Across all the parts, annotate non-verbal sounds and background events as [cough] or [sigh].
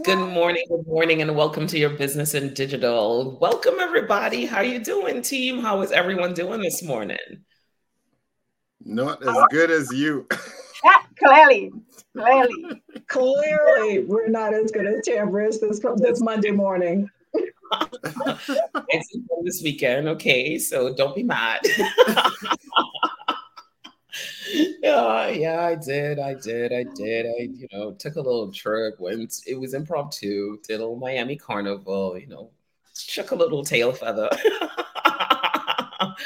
Good morning, good morning, and welcome to your business in digital. Welcome, everybody. How you doing, team? How is everyone doing this morning? Not as good as you. Yeah, [laughs] clearly, clearly, clearly, we're not as good as Tambris this this Monday morning. [laughs] it's this weekend, okay? So don't be mad. [laughs] [laughs] yeah, yeah, I did. I did. I did. I, you know, took a little trip, went, it was impromptu, did a little Miami carnival, you know, shook a little tail feather. [laughs]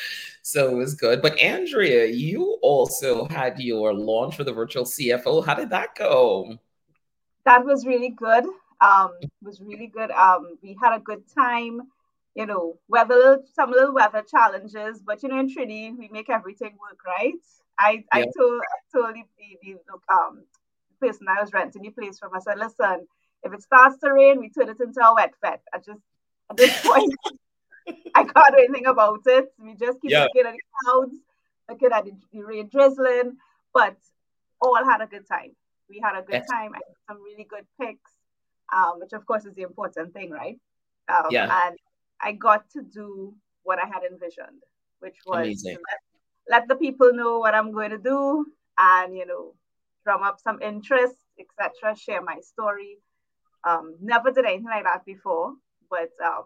so it was good. But Andrea, you also had your launch for the virtual CFO. How did that go? That was really good. Um, was really good. Um, we had a good time you know, weather some little weather challenges, but you know, in Trinity, we make everything work, right? I, yeah. I told I told the, the, the um person I was renting the place from. I said, listen, if it starts to rain, we turn it into a wet fete. I just at this point, [laughs] I can't do anything about it. We just keep yeah. looking at the clouds, looking at the, the, rain drizzling, but all had a good time. We had a good yes. time. I had some really good picks, um, which of course is the important thing, right? Um, yeah. And I got to do what I had envisioned, which was Amazing let the people know what I'm going to do and, you know, drum up some interest, etc., share my story. Um, never did anything like that before, but um,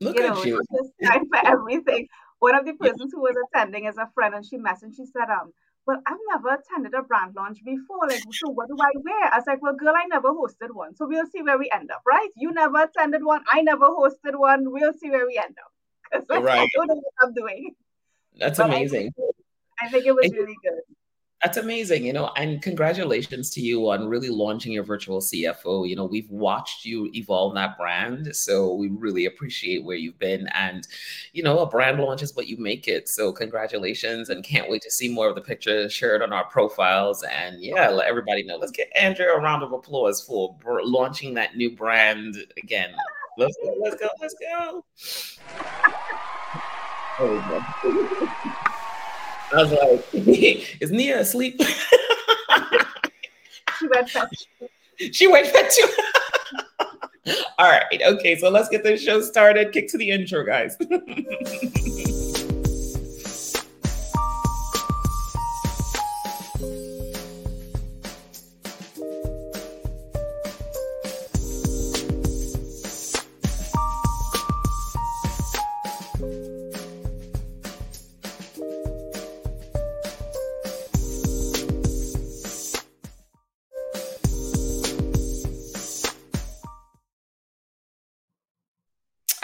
Look you know, you. time for everything. One of the persons who was attending is a friend, and she messaged. She said, "Um, well, I've never attended a brand launch before. Like, so what do I wear?" I was like, "Well, girl, I never hosted one, so we'll see where we end up, right? You never attended one, I never hosted one. We'll see where we end up [laughs] because right. [laughs] I don't know what I'm doing." That's but amazing. I think, I think it was and, really good. That's amazing, you know, and congratulations to you on really launching your virtual CFO. You know, we've watched you evolve that brand, so we really appreciate where you've been. And, you know, a brand launch is what you make it. So, congratulations, and can't wait to see more of the pictures shared on our profiles. And yeah, let everybody know. Let's get Andrea a round of applause for launching that new brand again. Let's go, let's go, let's go. Oh, I was like, [laughs] is Nia asleep? [laughs] she went fetch. She went fetch. [laughs] All right. Okay. So let's get this show started. Kick to the intro, guys.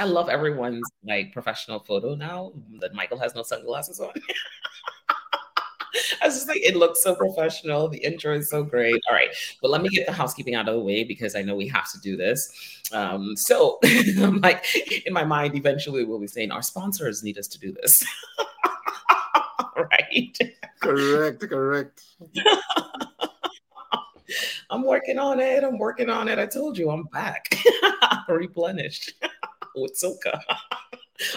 Love everyone's like professional photo now that Michael has no sunglasses on. [laughs] I was just like, it looks so professional. The intro is so great. All right, but let me get the housekeeping out of the way because I know we have to do this. Um, so, [laughs] I'm like, in my mind, eventually we'll be saying our sponsors need us to do this. [laughs] right? Correct. Correct. I'm working on it. I'm working on it. I told you I'm back, replenished Soka.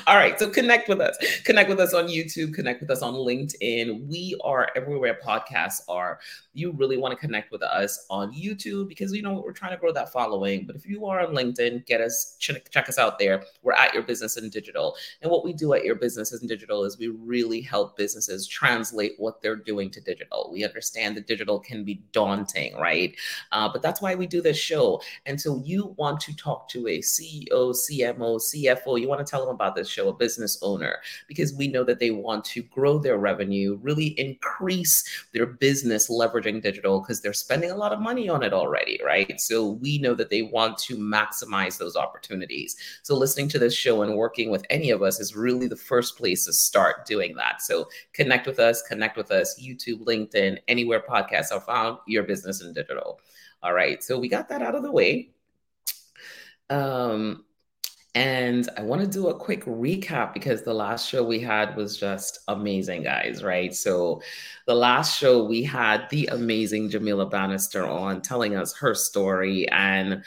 All right, so connect with us. Connect with us on YouTube, connect with us on LinkedIn. We are everywhere podcasts are. You really want to connect with us on YouTube because you know we're trying to grow that following. But if you are on LinkedIn, get us check, check us out there. We're at Your Business and Digital. And what we do at Your Business and Digital is we really help businesses translate what they're doing to digital. We understand that digital can be daunting, right? Uh, but that's why we do this show. And so you want to talk to a CEO, CMO, CFO, you want to tell them about this show, a business owner, because we know that they want to grow their revenue, really increase their business leveraging digital because they're spending a lot of money on it already, right? So we know that they want to maximize those opportunities. So listening to this show and working with any of us is really the first place to start doing that. So connect with us, connect with us, YouTube, LinkedIn, anywhere podcasts are found, your business in digital. All right. So we got that out of the way. Um, and I want to do a quick recap because the last show we had was just amazing, guys, right? So, the last show we had the amazing Jamila Bannister on telling us her story. And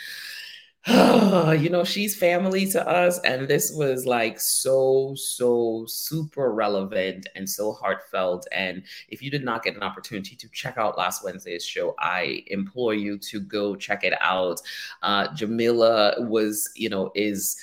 [sighs] you know, she's family to us. And this was like so, so super relevant and so heartfelt. And if you did not get an opportunity to check out last Wednesday's show, I implore you to go check it out. Uh, Jamila was, you know, is,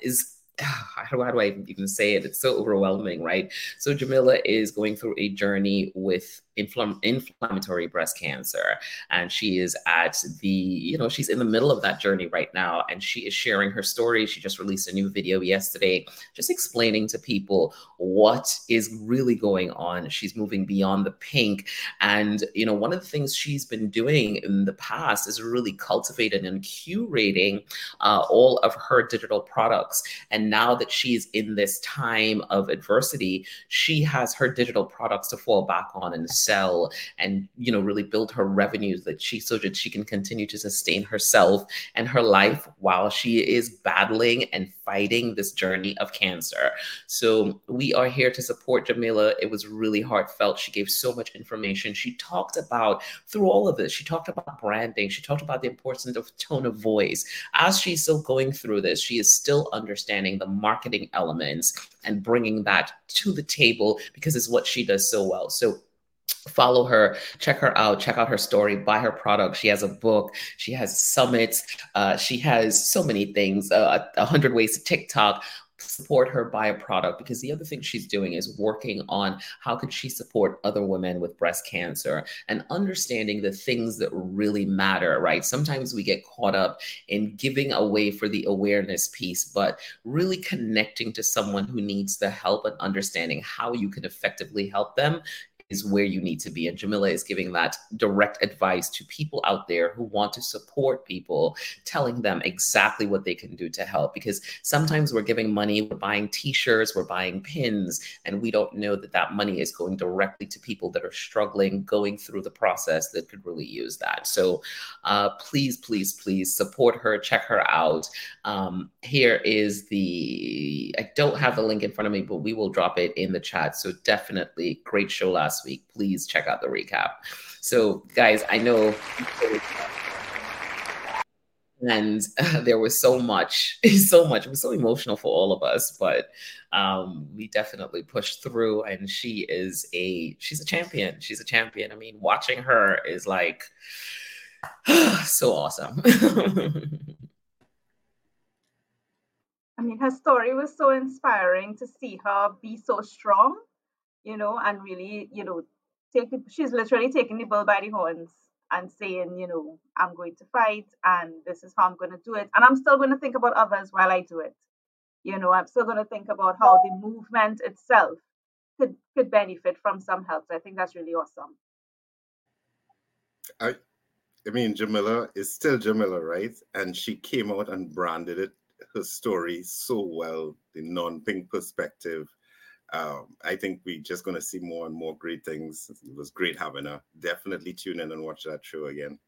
is [sighs] how do, how do I even say it? It's so overwhelming, right? So Jamila is going through a journey with infl- inflammatory breast cancer, and she is at the, you know, she's in the middle of that journey right now, and she is sharing her story. She just released a new video yesterday, just explaining to people what is really going on. She's moving beyond the pink, and you know, one of the things she's been doing in the past is really cultivating and curating uh, all of her digital products and and now that she's in this time of adversity, she has her digital products to fall back on and sell and, you know, really build her revenues that she so that she can continue to sustain herself and her life while she is battling and fighting this journey of cancer. So we are here to support Jamila. It was really heartfelt. She gave so much information. She talked about through all of this, she talked about branding. She talked about the importance of tone of voice. As she's still going through this, she is still understanding the marketing elements and bringing that to the table because it's what she does so well. So follow her check her out check out her story buy her product. She has a book she has summits uh, she has so many things uh, a uh, hundred ways to tiktok. Support her buy a product because the other thing she's doing is working on how can she support other women with breast cancer and understanding the things that really matter right? Sometimes we get caught up in giving away for the awareness piece but really connecting to someone who needs the help and understanding how you can effectively help them is where you need to be. And Jamila is giving that direct advice to people out there who want to support people, telling them exactly what they can do to help. Because sometimes we're giving money, we're buying t shirts, we're buying pins, and we don't know that that money is going directly to people that are struggling, going through the process that could really use that. So uh, please, please, please support her, check her out. Um, here is the, I don't have the link in front of me, but we will drop it in the chat. So definitely great show last last week, please check out the recap. So, guys, I know. And uh, [laughs] there was so much, [laughs] so much. It was so emotional for all of us, but um, we definitely pushed through. And she is a, she's a champion. She's a champion. I mean, watching her is like [sighs] so awesome. [laughs] I mean, her story was so inspiring to see her be so strong you know, and really, you know, she's literally taking the bull by the horns and saying, you know, I'm going to fight and this is how I'm going to do it. And I'm still going to think about others while I do it. You know, I'm still going to think about how the movement itself could could benefit from some help. So I think that's really awesome. I I mean Jamila is still Jamila, right? And she came out and branded it her story so well, the non-pink perspective um, I think we're just going to see more and more great things. It was great having her. Definitely tune in and watch that show again.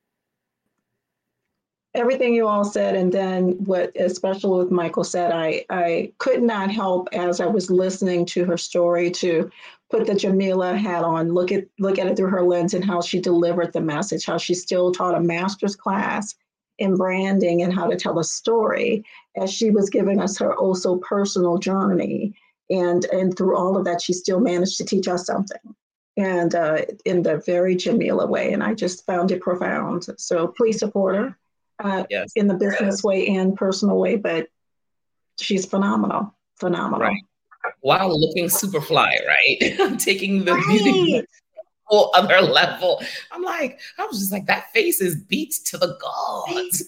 Everything you all said, and then what, especially with Michael said, I I could not help as I was listening to her story to put the Jamila hat on, look at look at it through her lens and how she delivered the message, how she still taught a master's class in branding and how to tell a story as she was giving us her also personal journey and and through all of that she still managed to teach us something. And uh, in the very jamila way and i just found it profound. So please support her uh, yes. in the business yes. way and personal way but she's phenomenal phenomenal. Right. While looking super fly right [laughs] taking the right. beauty whole other level. I'm like i was just like that face is beats to the gods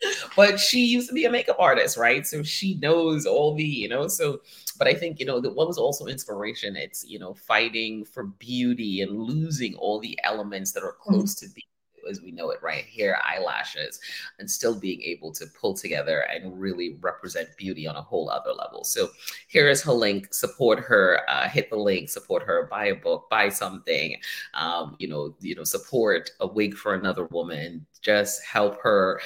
[laughs] but she used to be a makeup artist, right? So she knows all the, you know, so but I think, you know, that what was also inspiration, it's, you know, fighting for beauty and losing all the elements that are close mm-hmm. to being as we know it right here, eyelashes, and still being able to pull together and really represent beauty on a whole other level. So here is her link. Support her. Uh, hit the link. Support her. Buy a book. Buy something. Um, you know, you know, support a wig for another woman. Just help her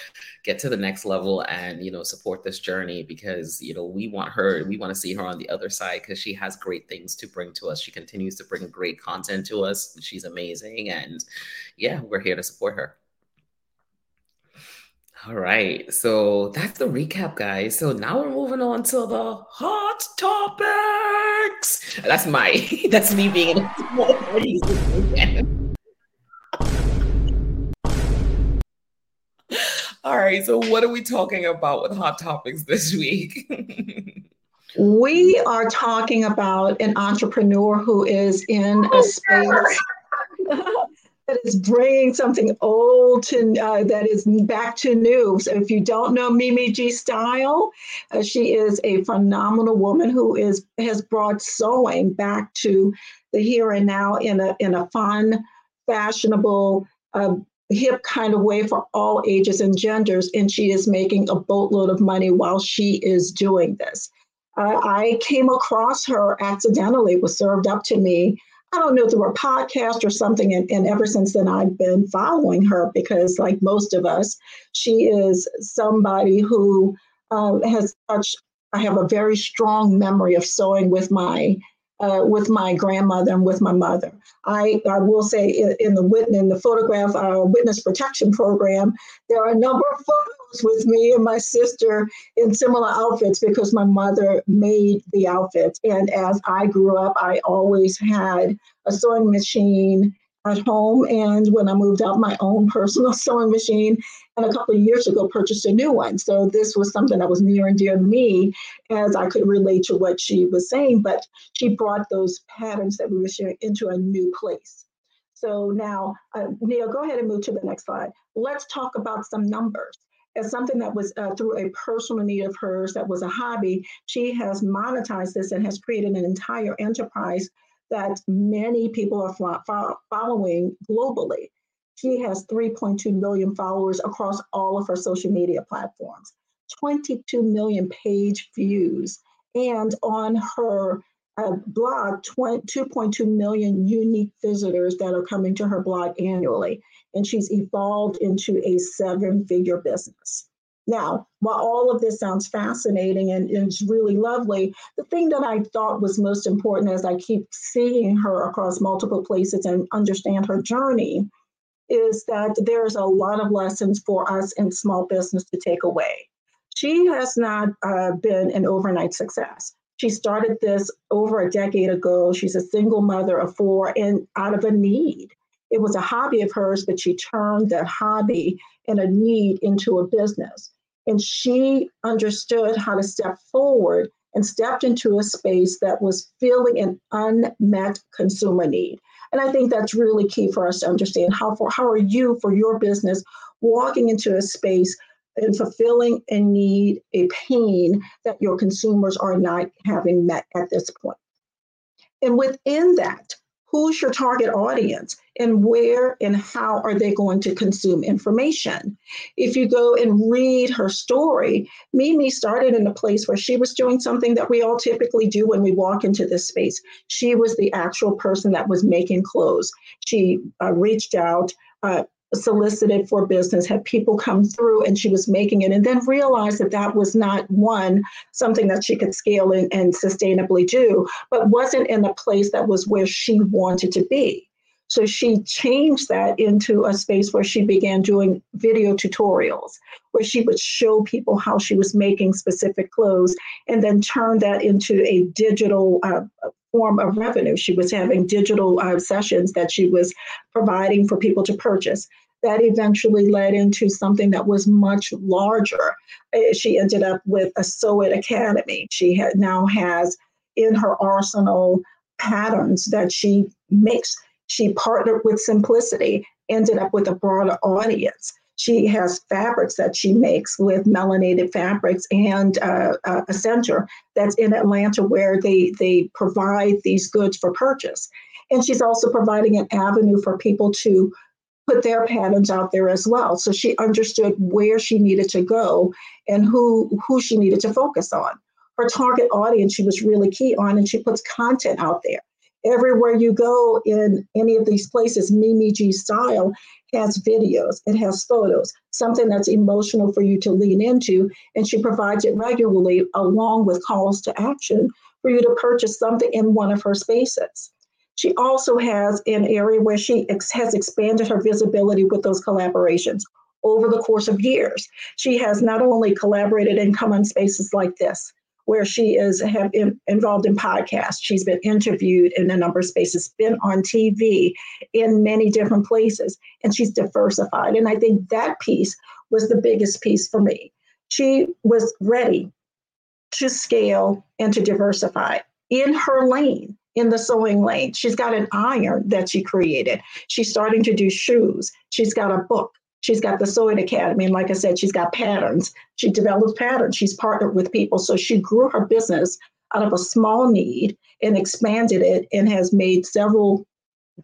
get to the next level and you know support this journey because you know we want her. We want to see her on the other side because she has great things to bring to us. She continues to bring great content to us. She's amazing, and yeah, we're here to support her. All right. So that's the recap, guys. So now we're moving on to the hot topics. That's my [laughs] that's me being [laughs] in All right. So what are we talking about with hot topics this week? [laughs] we are talking about an entrepreneur who is in a space [laughs] that is bringing something old to uh, that is back to new. So if you don't know Mimi G Style, uh, she is a phenomenal woman who is has brought sewing back to the here and now in a in a fun, fashionable. Uh, hip kind of way for all ages and genders and she is making a boatload of money while she is doing this uh, i came across her accidentally was served up to me I don't know through a podcast or something. And, and ever since then, I've been following her because, like most of us, she is somebody who uh, has touched. I have a very strong memory of sewing with my uh, with my grandmother and with my mother. I, I will say in, in the in the photograph uh, witness protection program, there are a number of photos with me and my sister in similar outfits because my mother made the outfits. And as I grew up, I always had a sewing machine at home. And when I moved out, my own personal [laughs] sewing machine, and a couple of years ago purchased a new one. So this was something that was near and dear to me as I could relate to what she was saying. But she brought those patterns that we were sharing into a new place. So now, uh, Neil, go ahead and move to the next slide. Let's talk about some numbers. As something that was uh, through a personal need of hers, that was a hobby, she has monetized this and has created an entire enterprise that many people are following globally. She has 3.2 million followers across all of her social media platforms, 22 million page views, and on her uh, blog, 2.2 million unique visitors that are coming to her blog annually. And she's evolved into a seven figure business. Now, while all of this sounds fascinating and, it's really lovely, the thing that I thought was most important as I keep seeing her across multiple places and understand her journey is that there's a lot of lessons for us in small business to take away. She has not uh, been an overnight success. She started this over a decade ago. She's a single mother of four and out of a need. It was a hobby of hers, but she turned that hobby and a need into a business. And she understood how to step forward and stepped into a space that was filling an unmet consumer need. And I think that's really key for us to understand how for how are you for your business walking into a space and fulfilling a need, a pain that your consumers are not having met at this point. And within that, who's your target audience and where and how are they going to consume information? If you go and read her story mimi started in a place where she was doing something that we all typically do when we walk into this space. She was the actual person that was making clothes. She uh, reached out uh, solicited for business, had people come through, and she was making it, and then realized that that was not one something that she could scale and, and sustainably do, but wasn't in a place that was where she wanted to be. So she changed that into a space where she began doing video tutorials, where she would show people how she was making specific clothes and then turn that into a digital uh, form of revenue. She was having digital uh, sessions that she was providing for people to purchase. That eventually led into something that was much larger. Uh, she ended up with a Sew It Academy. She now has in her arsenal patterns that she makes. She partnered with Simplicity, ended up with a broader audience. She has fabrics that she makes with melanated fabrics and uh, uh, a center that's in Atlanta where they, they provide these goods for purchase. And she's also providing an avenue for people to put their patterns out there as well. So she understood where she needed to go and who, who she needed to focus on. Her target audience, she was really key on, and she puts content out there. Everywhere you go in any of these places, Mimi G Style has videos, it has photos, something that's emotional for you to lean into. And she provides it regularly along with calls to action for you to purchase something in one of her spaces. She also has an area where she ex- has expanded her visibility with those collaborations. over the course of years. She has not only collaborated and come on spaces like this, where she is have in, involved in podcasts. She's been interviewed in a number of spaces, been on TV in many different places, and she's diversified. And I think that piece was the biggest piece for me. She was ready to scale and to diversify in her lane, in the sewing lane. She's got an iron that she created. She's starting to do shoes. She's got a book. She's got the Sewing Academy. And like I said, she's got patterns. She develops patterns. She's partnered with people. So she grew her business out of a small need and expanded it and has made several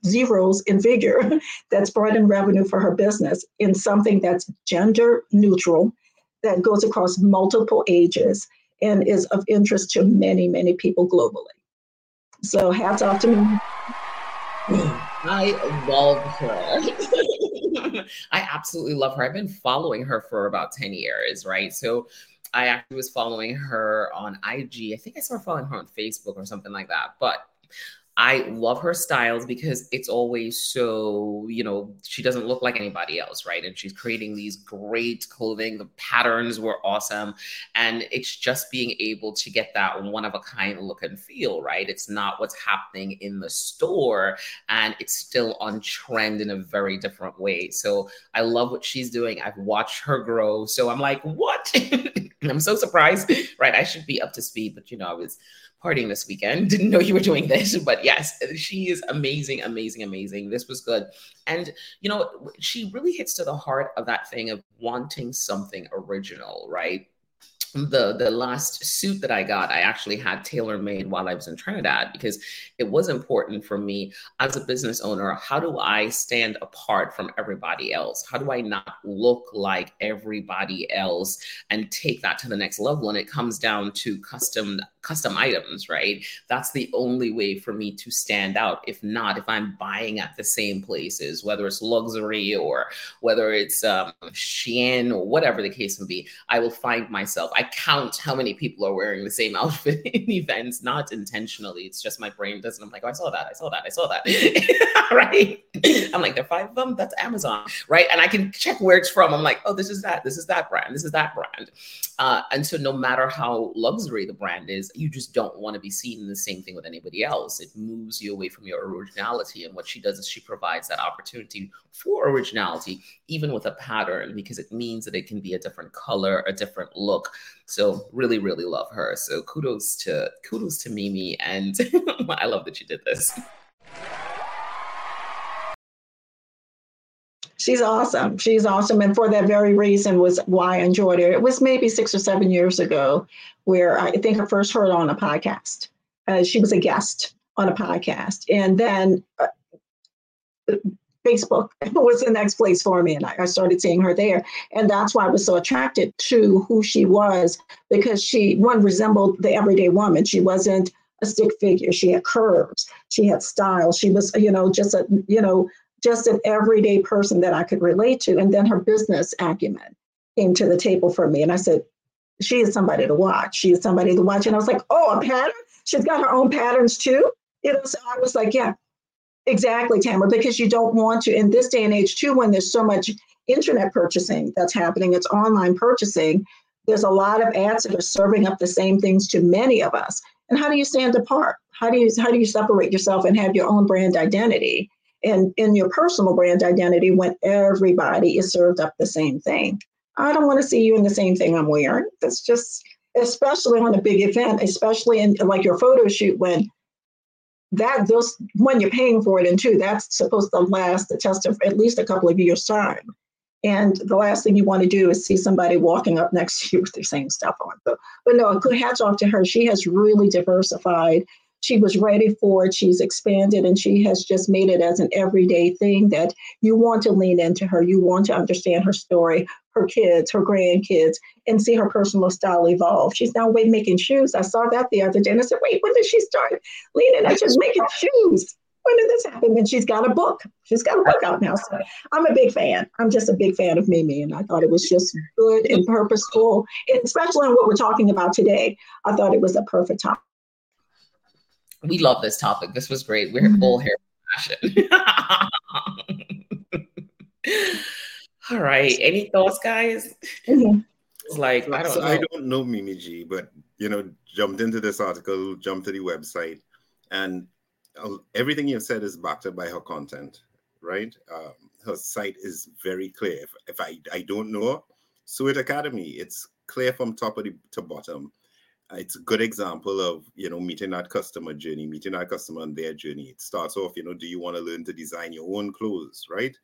zeros in figure [laughs] that's brought in revenue for her business in something that's gender neutral, that goes across multiple ages, and is of interest to many, many people globally. So hats off to me. I love her. [laughs] I absolutely love her. I've been following her for about 10 years, right? So I actually was following her on IG. I think I started following her on Facebook or something like that. But I love her styles because it's always so, you know, she doesn't look like anybody else, right? And she's creating these great clothing. The patterns were awesome. And it's just being able to get that one of a kind look and feel, right? It's not what's happening in the store and it's still on trend in a very different way. So I love what she's doing. I've watched her grow. So I'm like, what? [laughs] I'm so surprised, right? I should be up to speed, but you know, I was partying this weekend. [laughs] Didn't know you were doing this, but yes, she is amazing, amazing, amazing. This was good. And, you know, she really hits to the heart of that thing of wanting something original, right? the the last suit that I got, I actually had tailor made while I was in Trinidad because it was important for me as a business owner. How do I stand apart from everybody else? How do I not look like everybody else and take that to the next level? And it comes down to custom custom items, right? That's the only way for me to stand out. If not, if I'm buying at the same places, whether it's luxury or whether it's um, Shein or whatever the case may be, I will find myself. I count how many people are wearing the same [laughs] outfit in events, not intentionally. It's just my brain doesn't. I'm like, oh, I saw that. I saw that. I saw that. [laughs] right? [clears throat] I'm like, there are five of them. That's Amazon, right? And I can check where it's from. I'm like, oh, this is that. This is that brand. This is that brand. Uh, and so, no matter how luxury the brand is, you just don't want to be seen in the same thing with anybody else. It moves you away from your originality. And what she does is she provides that opportunity for originality, even with a pattern, because it means that it can be a different color, a different look. So really, really love her. So kudos to kudos to Mimi, and [laughs] I love that you did this. She's awesome. She's awesome. And for that very reason was why I enjoyed her. It was maybe six or seven years ago where I think I first heard on a podcast. Uh, she was a guest on a podcast. And then uh, Facebook [laughs] was the next place for me. And I, I started seeing her there. And that's why I was so attracted to who she was because she, one, resembled the everyday woman. She wasn't a stick figure. She had curves. She had style. She was, you know, just a, you know, just an everyday person that I could relate to. And then her business acumen came to the table for me. And I said, she is somebody to watch. She is somebody to watch. And I was like, oh, a pattern? She's got her own patterns too. You know, so I was like, yeah, exactly, Tamara, because you don't want to, in this day and age too, when there's so much internet purchasing that's happening, it's online purchasing. There's a lot of ads that are serving up the same things to many of us. And how do you stand apart? How do you how do you separate yourself and have your own brand identity? And in your personal brand identity when everybody is served up the same thing. I don't want to see you in the same thing I'm wearing. That's just, especially on a big event, especially in like your photo shoot when that those when you're paying for it and two that's supposed to last the test of at least a couple of years time and the last thing you want to do is see somebody walking up next to you with the same stuff on but, but no a good hats off to her she has really diversified she was ready for it. She's expanded and she has just made it as an everyday thing that you want to lean into her. You want to understand her story, her kids, her grandkids, and see her personal style evolve. She's now wait, making shoes. I saw that the other day and I said, wait, when did she start leaning into just making shoes? When did this happen? And she's got a book. She's got a book out now. So I'm a big fan. I'm just a big fan of Mimi. And I thought it was just good and purposeful, and especially on what we're talking about today. I thought it was a perfect topic we love this topic. This was great. We're mm-hmm. full hair fashion. [laughs] All right. Any thoughts, guys? Mm-hmm. It's like I don't so know. I don't know Mimi G, but you know, jumped into this article, jumped to the website, and everything you've said is backed up by her content, right? Um, her site is very clear. If, if I, I don't know, Sew It Academy, it's clear from top of the to bottom. It's a good example of you know meeting that customer journey, meeting that customer on their journey. It starts off, you know, do you want to learn to design your own clothes, right?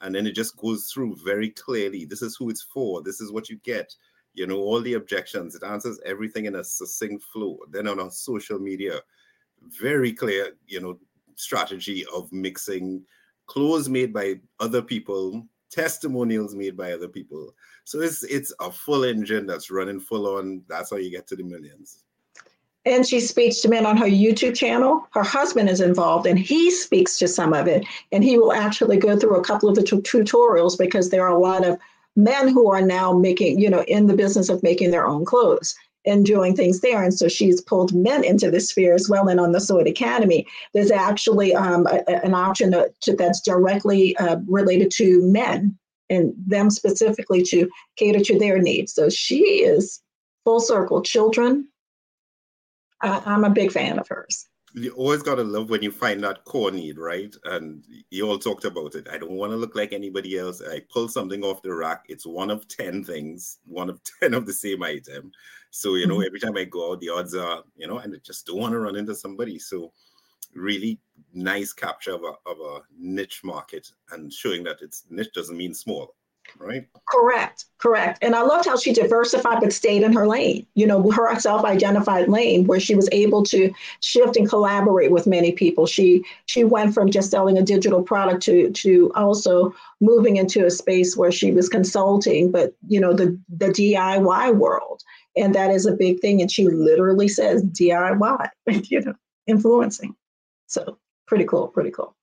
And then it just goes through very clearly. This is who it's for. This is what you get. You know, all the objections. It answers everything in a succinct flow. Then on our social media, very clear, you know, strategy of mixing clothes made by other people, testimonials made by other people. So it's it's a full engine that's running full on. That's how you get to the millions. And she speaks to men on her YouTube channel. Her husband is involved and he speaks to some of it. And he will actually go through a couple of the t- tutorials because there are a lot of men who are now making, you know, in the business of making their own clothes and doing things there. And so she's pulled men into this sphere as well. And on the It Academy, there's actually um, a, an option to, that's directly uh, related to men and them specifically to cater to their needs. So she is full circle. Children, I, I'm a big fan of hers you always gotta love when you find that core need, right? And you all talked about it. I don't want to look like anybody else. I pull something off the rack. It's one of 10 things, one of [laughs] 10 of the same item. So, you know, mm-hmm. every time I go out, the odds are, you know, and I just don't want to run into somebody. So really nice capture of a, of a niche market and showing that it's niche doesn't mean small right? Correct, correct. And I loved how she diversified but stayed in her lane, you know, her self identified lane where she was able to shift and collaborate with many people. She she went from just selling a digital product to to also moving into a space where she was consulting, but you know, the the DIY world. And that is a big thing. And she literally says DIY, [laughs] you know, influencing. So pretty cool, pretty cool.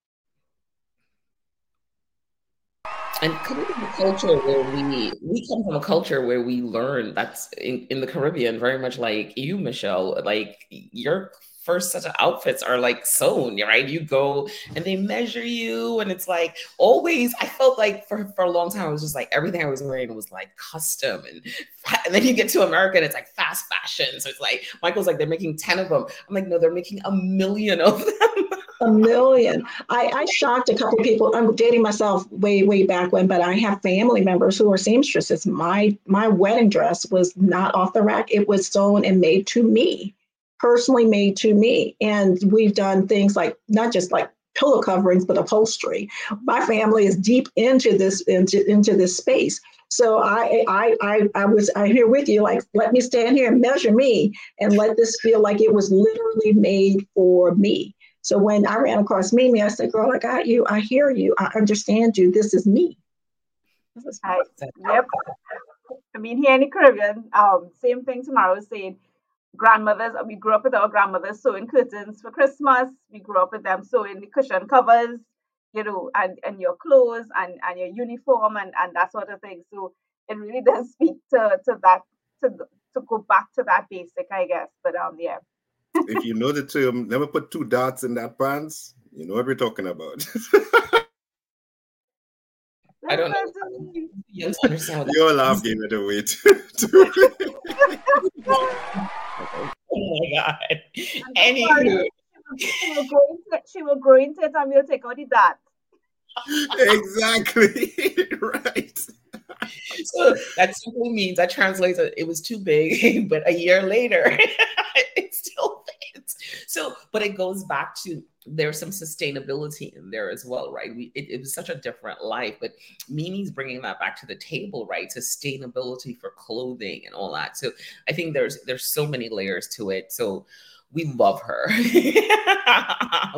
and coming from a culture where we we come from a culture where we learn that's in, in the Caribbean very much like you, Michelle. Like your first set of outfits are like sewn, right? You go and they measure you, and it's like always. I felt like for for a long time, I was just like everything I was wearing was like custom, and and then you get to America and it's like fast fashion. So it's like Michael's like they're making ten of them. I'm like no, they're making a million of them [laughs] a million. I, I shocked a couple people. I'm dating myself way, way back when, but I have family members who are seamstresses. My my wedding dress was not off the rack. It was sewn and made to me, personally made to me. And we've done things like not just like pillow coverings, but upholstery. My family is deep into this into, into this space. So I, I I I was I here with you like let me stand here and measure me and let this feel like it was literally made for me. So when I ran across Mimi, I said, Girl, I got you. I hear you. I understand you. This is me. I, yep. I mean, here in the Caribbean, um, same thing Tamara saying. Grandmothers, we grew up with our grandmothers sewing curtains for Christmas. We grew up with them sewing the cushion covers, you know, and, and your clothes and, and your uniform and, and that sort of thing. So it really [laughs] does speak to, to that, to, to go back to that basic, I guess. But um, yeah, if you know the term, never put two dots in that pants, you know what we're talking about. I don't know. You understand Your laugh gave it away [laughs] [laughs] oh my god. Anywho. She will grow into it, she will grow into it and we'll take out the dot. exactly. [laughs] right. [laughs] So that simply means that translates it was too big, [laughs] but a year later, [laughs] it still fits. So, but it goes back to there's some sustainability in there as well, right? We it, it was such a different life, but Mimi's bringing that back to the table, right? Sustainability for clothing and all that. So I think there's there's so many layers to it. So we love her. [laughs]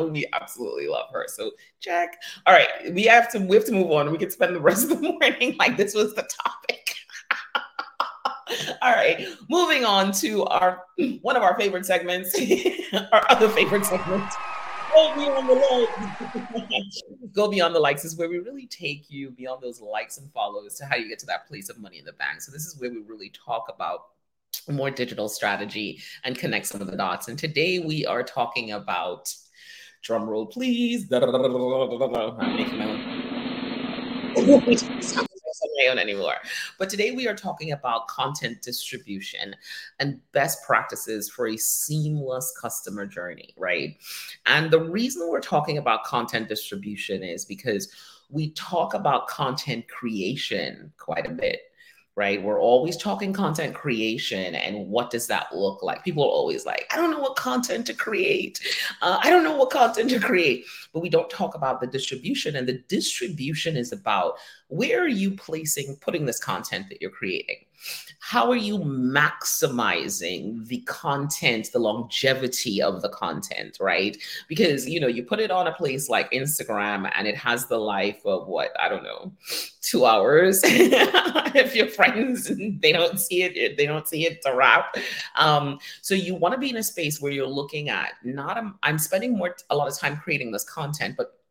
[laughs] we absolutely love her. So check. All right, we have to we have to move on. We could spend the rest of the [laughs] morning like this was the topic. All right, moving on to our [clears throat] one of our favorite segments, our other favorite segment. Go beyond the likes. Go beyond the likes is where we really take you beyond those likes and follows to how you get to that place of money in the bank. So this is where we really talk about more digital strategy and connect some of the dots. And today we are talking about drum roll, please. this [laughs] on my own anymore. But today we are talking about content distribution and best practices for a seamless customer journey, right? And the reason we're talking about content distribution is because we talk about content creation quite a bit right? We're always talking content creation and what does that look like? People are always like, I don't know what content to create. Uh, I don't know what content to create. But we don't talk about the distribution. And the distribution is about where are you placing, putting this content that you're creating? How are you maximizing the content, the longevity of the content, right? Because, you know, you put it on a place like Instagram and it has the life of what, I don't know, two hours. [laughs] if your friends, they don't see it, they don't see it, a wrap. Um, so you want to be in a space where you're looking at not, a, I'm spending more, a lot of time creating this content, but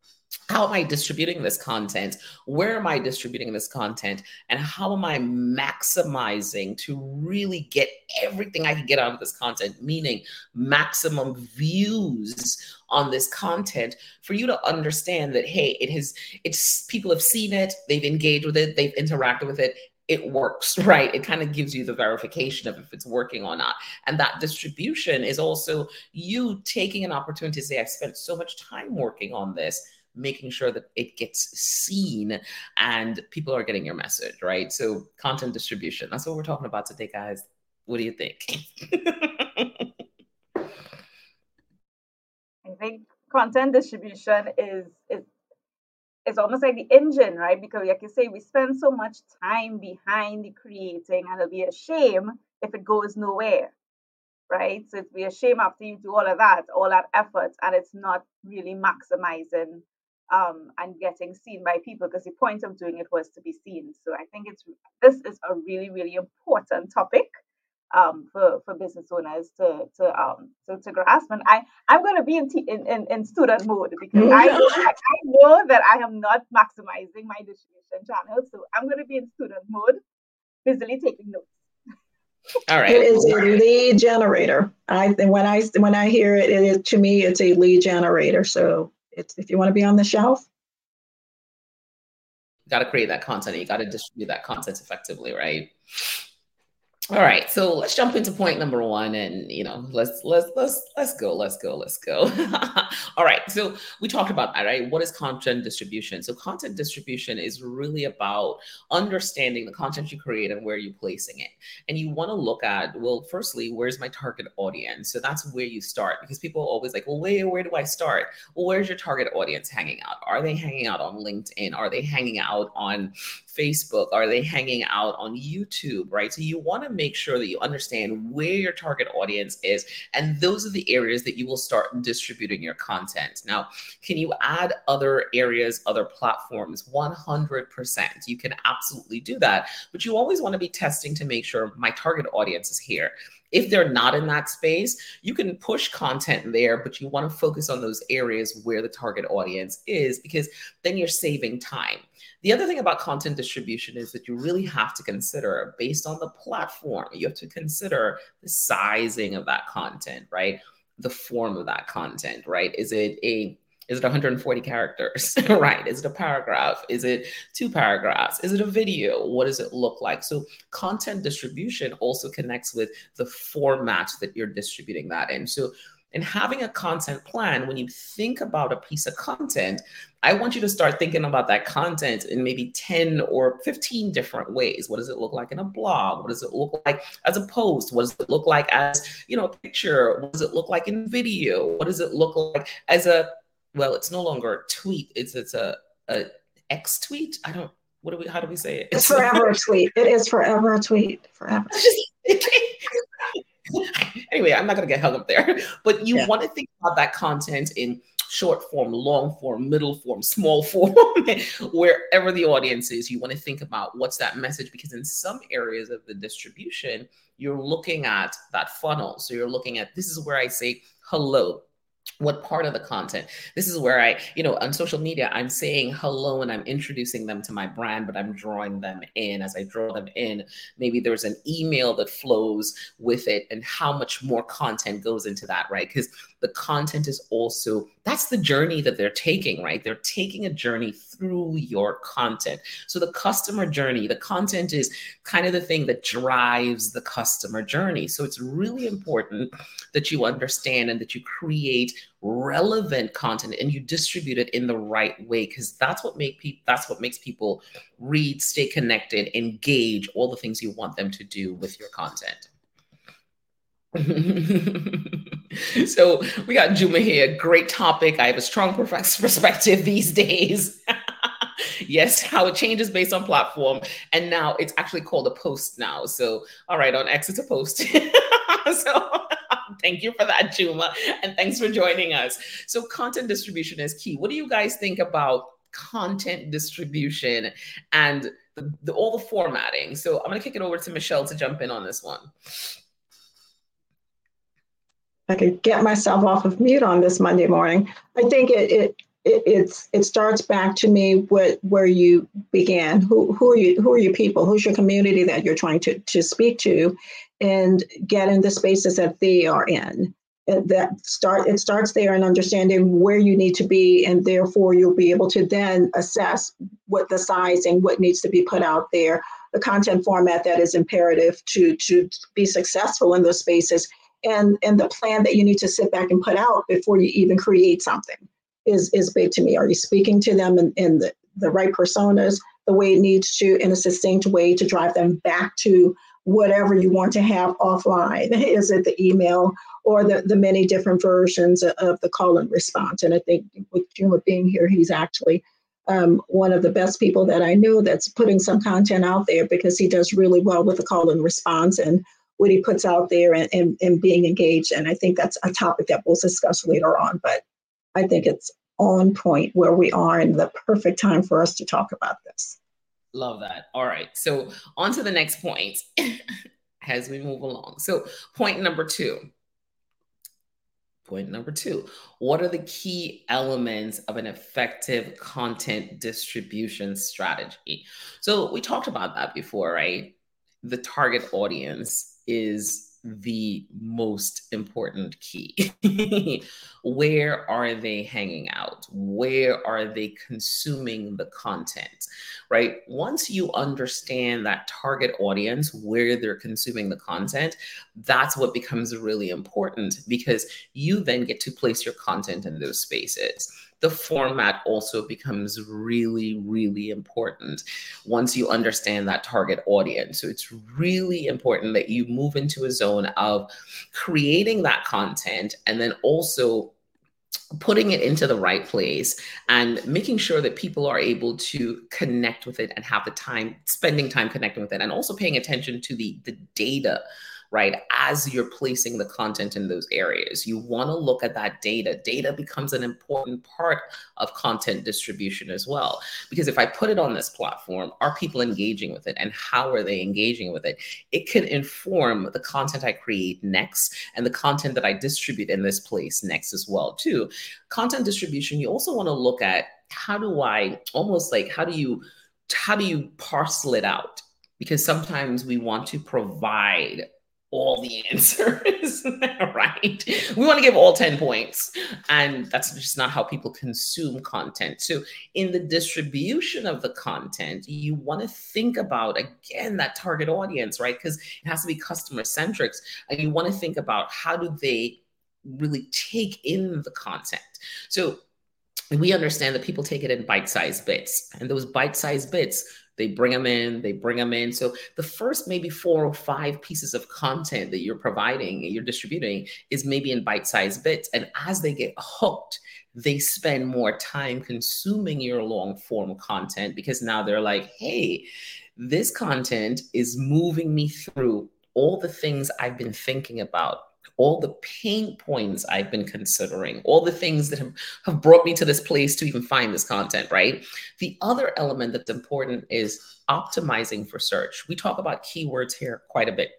how am I distributing this content? Where am I distributing this content? And how am I maximizing to really get everything I can get out of this content, meaning maximum views on this content for you to understand that, hey, it has, it's people have seen it, they've engaged with it, they've interacted with it, it works, [laughs] right? It kind of gives you the verification of if it's working or not. And that distribution is also you taking an opportunity to say, I spent so much time working on this making sure that it gets seen and people are getting your message, right? So, content distribution. That's what we're talking about today, guys. What do you think? [laughs] I think content distribution is is it's almost like the engine, right? Because like you say, we spend so much time behind the creating, and it'll be a shame if it goes nowhere, right? So it'd be a shame after you do all of that, all that effort, and it's not really maximizing um, and getting seen by people because the point of doing it was to be seen. So I think it's this is a really really important topic um, for for business owners to to um to, to grasp. And I I'm going to be in, t- in, in in student mode because I [laughs] know, I know that I am not maximizing my distribution channel. So I'm going to be in student mode, busily taking notes. All right. It is a lead generator. I when I when I hear it, it is to me it's a lead generator. So it's if you want to be on the shelf. You got to create that content. You got to distribute that content effectively, right? All right, so let's jump into point number one, and you know, let's let's let's let's go, let's go, let's go. [laughs] All right, so we talked about that, right? What is content distribution? So content distribution is really about understanding the content you create and where you're placing it, and you want to look at well, firstly, where's my target audience? So that's where you start because people are always like, well, where where do I start? Well, where's your target audience hanging out? Are they hanging out on LinkedIn? Are they hanging out on Facebook? Are they hanging out on YouTube? Right, so you want to make sure that you understand where your target audience is. And those are the areas that you will start distributing your content. Now, can you add other areas, other platforms? 100%. You can absolutely do that. But you always want to be testing to make sure my target audience is here. If they're not in that space, you can push content there, but you want to focus on those areas where the target audience is because then you're saving time. The other thing about content distribution is that you really have to consider, based on the platform, you have to consider the sizing of that content, right? The form of that content, right? Is it a is it 140 characters? [laughs] right. Is it a paragraph? Is it two paragraphs? Is it a video? What does it look like? So, content distribution also connects with the format that you're distributing that in. So, in having a content plan, when you think about a piece of content, I want you to start thinking about that content in maybe 10 or 15 different ways. What does it look like in a blog? What does it look like as a post? What does it look like as, you know, a picture? What does it look like in video? What does it look like as a well, it's no longer a tweet. It's it's a, a X tweet. I don't what do we how do we say it? It's forever a tweet. It is forever a tweet. Forever. [laughs] [laughs] anyway, I'm not going to get hung up there, [laughs] but you yeah. want to think about that content in short form, long form, middle form, small [laughs] form, wherever the audience is. You want to think about what's that message because in some areas of the distribution, you're looking at that funnel. So you're looking at this is where I say hello what part of the content. This is where i you know on social media i'm saying hello and i'm introducing them to my brand but i'm drawing them in. As i draw them in maybe there's an email that flows with it and how much more content goes into that right? Because the content is also that's the journey that they're taking right? They're taking a journey through your content. So the customer journey the content is kind of the thing that drives the customer journey. So it's really important that you understand and that you create relevant content and you distribute it in the right way because that's what make people that's what makes people read stay connected engage all the things you want them to do with your content [laughs] so we got Juma here. Great topic. I have a strong perspective these days. [laughs] yes, how it changes based on platform. And now it's actually called a post now. So, all right, on X, it's a post. [laughs] so, thank you for that, Juma. And thanks for joining us. So, content distribution is key. What do you guys think about content distribution and the, the, all the formatting? So, I'm going to kick it over to Michelle to jump in on this one. I could get myself off of mute on this Monday morning. I think it, it it, it's it starts back to me what where you began. Who who are you? Who are your people? Who's your community that you're trying to to speak to, and get in the spaces that they are in. Uh, that start it starts there and understanding where you need to be, and therefore you'll be able to then assess what the sizing, what needs to be put out there, the content format that is imperative to to be successful in those spaces, and and the plan that you need to sit back and put out before you even create something is is big to me. Are you speaking to them in, in the, the right personas, the way it needs to, in a succinct way to drive them back to whatever you want to have offline? [laughs] is it the email or the, the many different versions of the call and response? And I think with Juma being here, he's actually um, one of the best people that I know that's putting some content out there because he does really well with the call and response and what he puts out there and, and, and being engaged. And I think that's a topic that we'll discuss later on. But I think it's on point where we are in the perfect time for us to talk about this. Love that. All right. So, on to the next point [laughs] as we move along. So, point number two. Point number two What are the key elements of an effective content distribution strategy? So, we talked about that before, right? The target audience is the most important key. [laughs] Where are they hanging out? Where are they consuming the content? Right? Once you understand that target audience, where they're consuming the content, that's what becomes really important because you then get to place your content in those spaces the format also becomes really, really important once you understand that target audience. So it's really important that you move into a zone of creating that content and then also putting it into the right place and making sure that people are able to connect with it and have the time spending time connecting with it and also paying attention to the the data right? As you're placing the content in those areas, you want to look at that data. Data becomes an important part of content distribution as well. Because if I put it on this platform, are people engaging with it and how are they engaging with it? It can inform the content I create next and the content that I distribute in this place next as well, too. Content distribution, you also want to look at how do I almost like how do you how do you parcel it out? Because sometimes we want to provide all the answers, [laughs] right? We want to give all 10 points, and that's just not how people consume content. So, in the distribution of the content, you want to think about again that target audience, right? Because it has to be customer centric, and you want to think about how do they really take in the content. So, we understand that people take it in bite sized bits, and those bite sized bits they bring them in, they bring them in. So the first maybe four or five pieces of content that you're providing, you're distributing, is maybe in bite sized bits. And as they get hooked, they spend more time consuming your long form content because now they're like, hey, this content is moving me through all the things I've been thinking about all the pain points I've been considering, all the things that have, have brought me to this place to even find this content, right? The other element that's important is optimizing for search. We talk about keywords here quite a bit.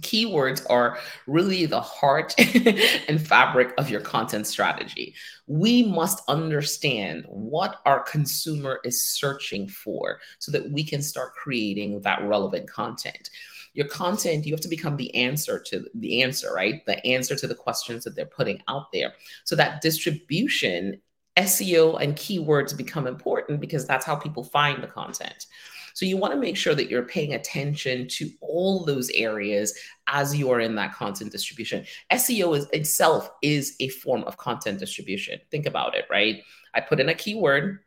Keywords are really the heart [laughs] and fabric of your content strategy. We must understand what our consumer is searching for so that we can start creating that relevant content. Your content, you have to become the answer to the answer, right? The answer to the questions that they're putting out there. So that distribution, SEO and keywords become important because that's how people find the content. So you want to make sure that you're paying attention to all those areas as you are in that content distribution. SEO is itself is a form of content distribution. Think about it, right? I put in a keyword,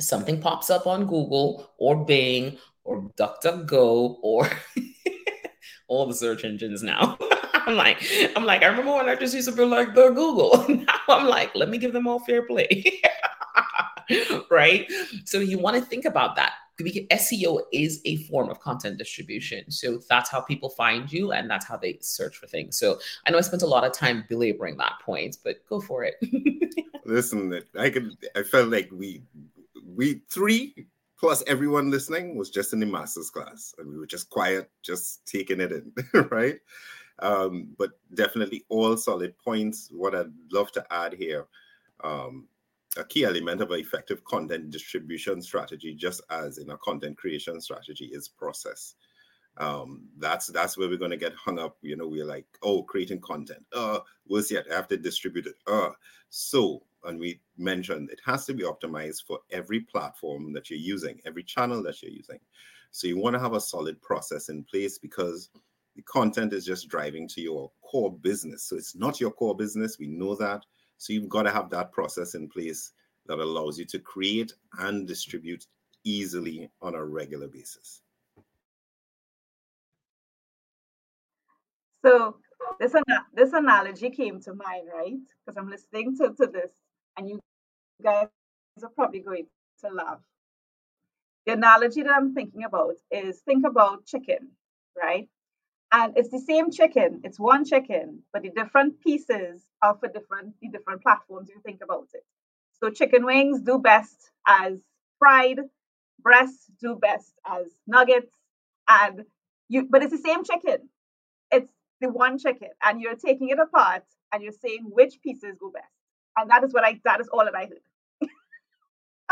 something pops up on Google or Bing or DuckDuckGo or [laughs] all the search engines now. [laughs] I'm like, I'm like, I remember when I just used to be like the Google. [laughs] now I'm like, let me give them all fair play. [laughs] right? So you want to think about that. Because SEO is a form of content distribution. So that's how people find you and that's how they search for things. So I know I spent a lot of time belaboring that point, but go for it. Listen, I could I felt like we we three plus everyone listening was just in the master's class and we were just quiet, just taking it in, [laughs] right? Um, but definitely all solid points. What I'd love to add here um, a key element of an effective content distribution strategy, just as in a content creation strategy, is process. Um, that's that's where we're going to get hung up. You know, we're like, oh, creating content. Uh, what's yet? I have to distribute it. Uh, so, and we mentioned it has to be optimized for every platform that you're using, every channel that you're using. So you want to have a solid process in place because the content is just driving to your core business. So it's not your core business. We know that so you've got to have that process in place that allows you to create and distribute easily on a regular basis. So this this analogy came to mind, right? Because I'm listening to, to this, and you guys are probably going to laugh. The analogy that I'm thinking about is think about chicken, right? and it's the same chicken it's one chicken but the different pieces are for different the different platforms you think about it so chicken wings do best as fried breasts do best as nuggets and you but it's the same chicken it's the one chicken and you're taking it apart and you're saying which pieces go best and that is what i that is all heard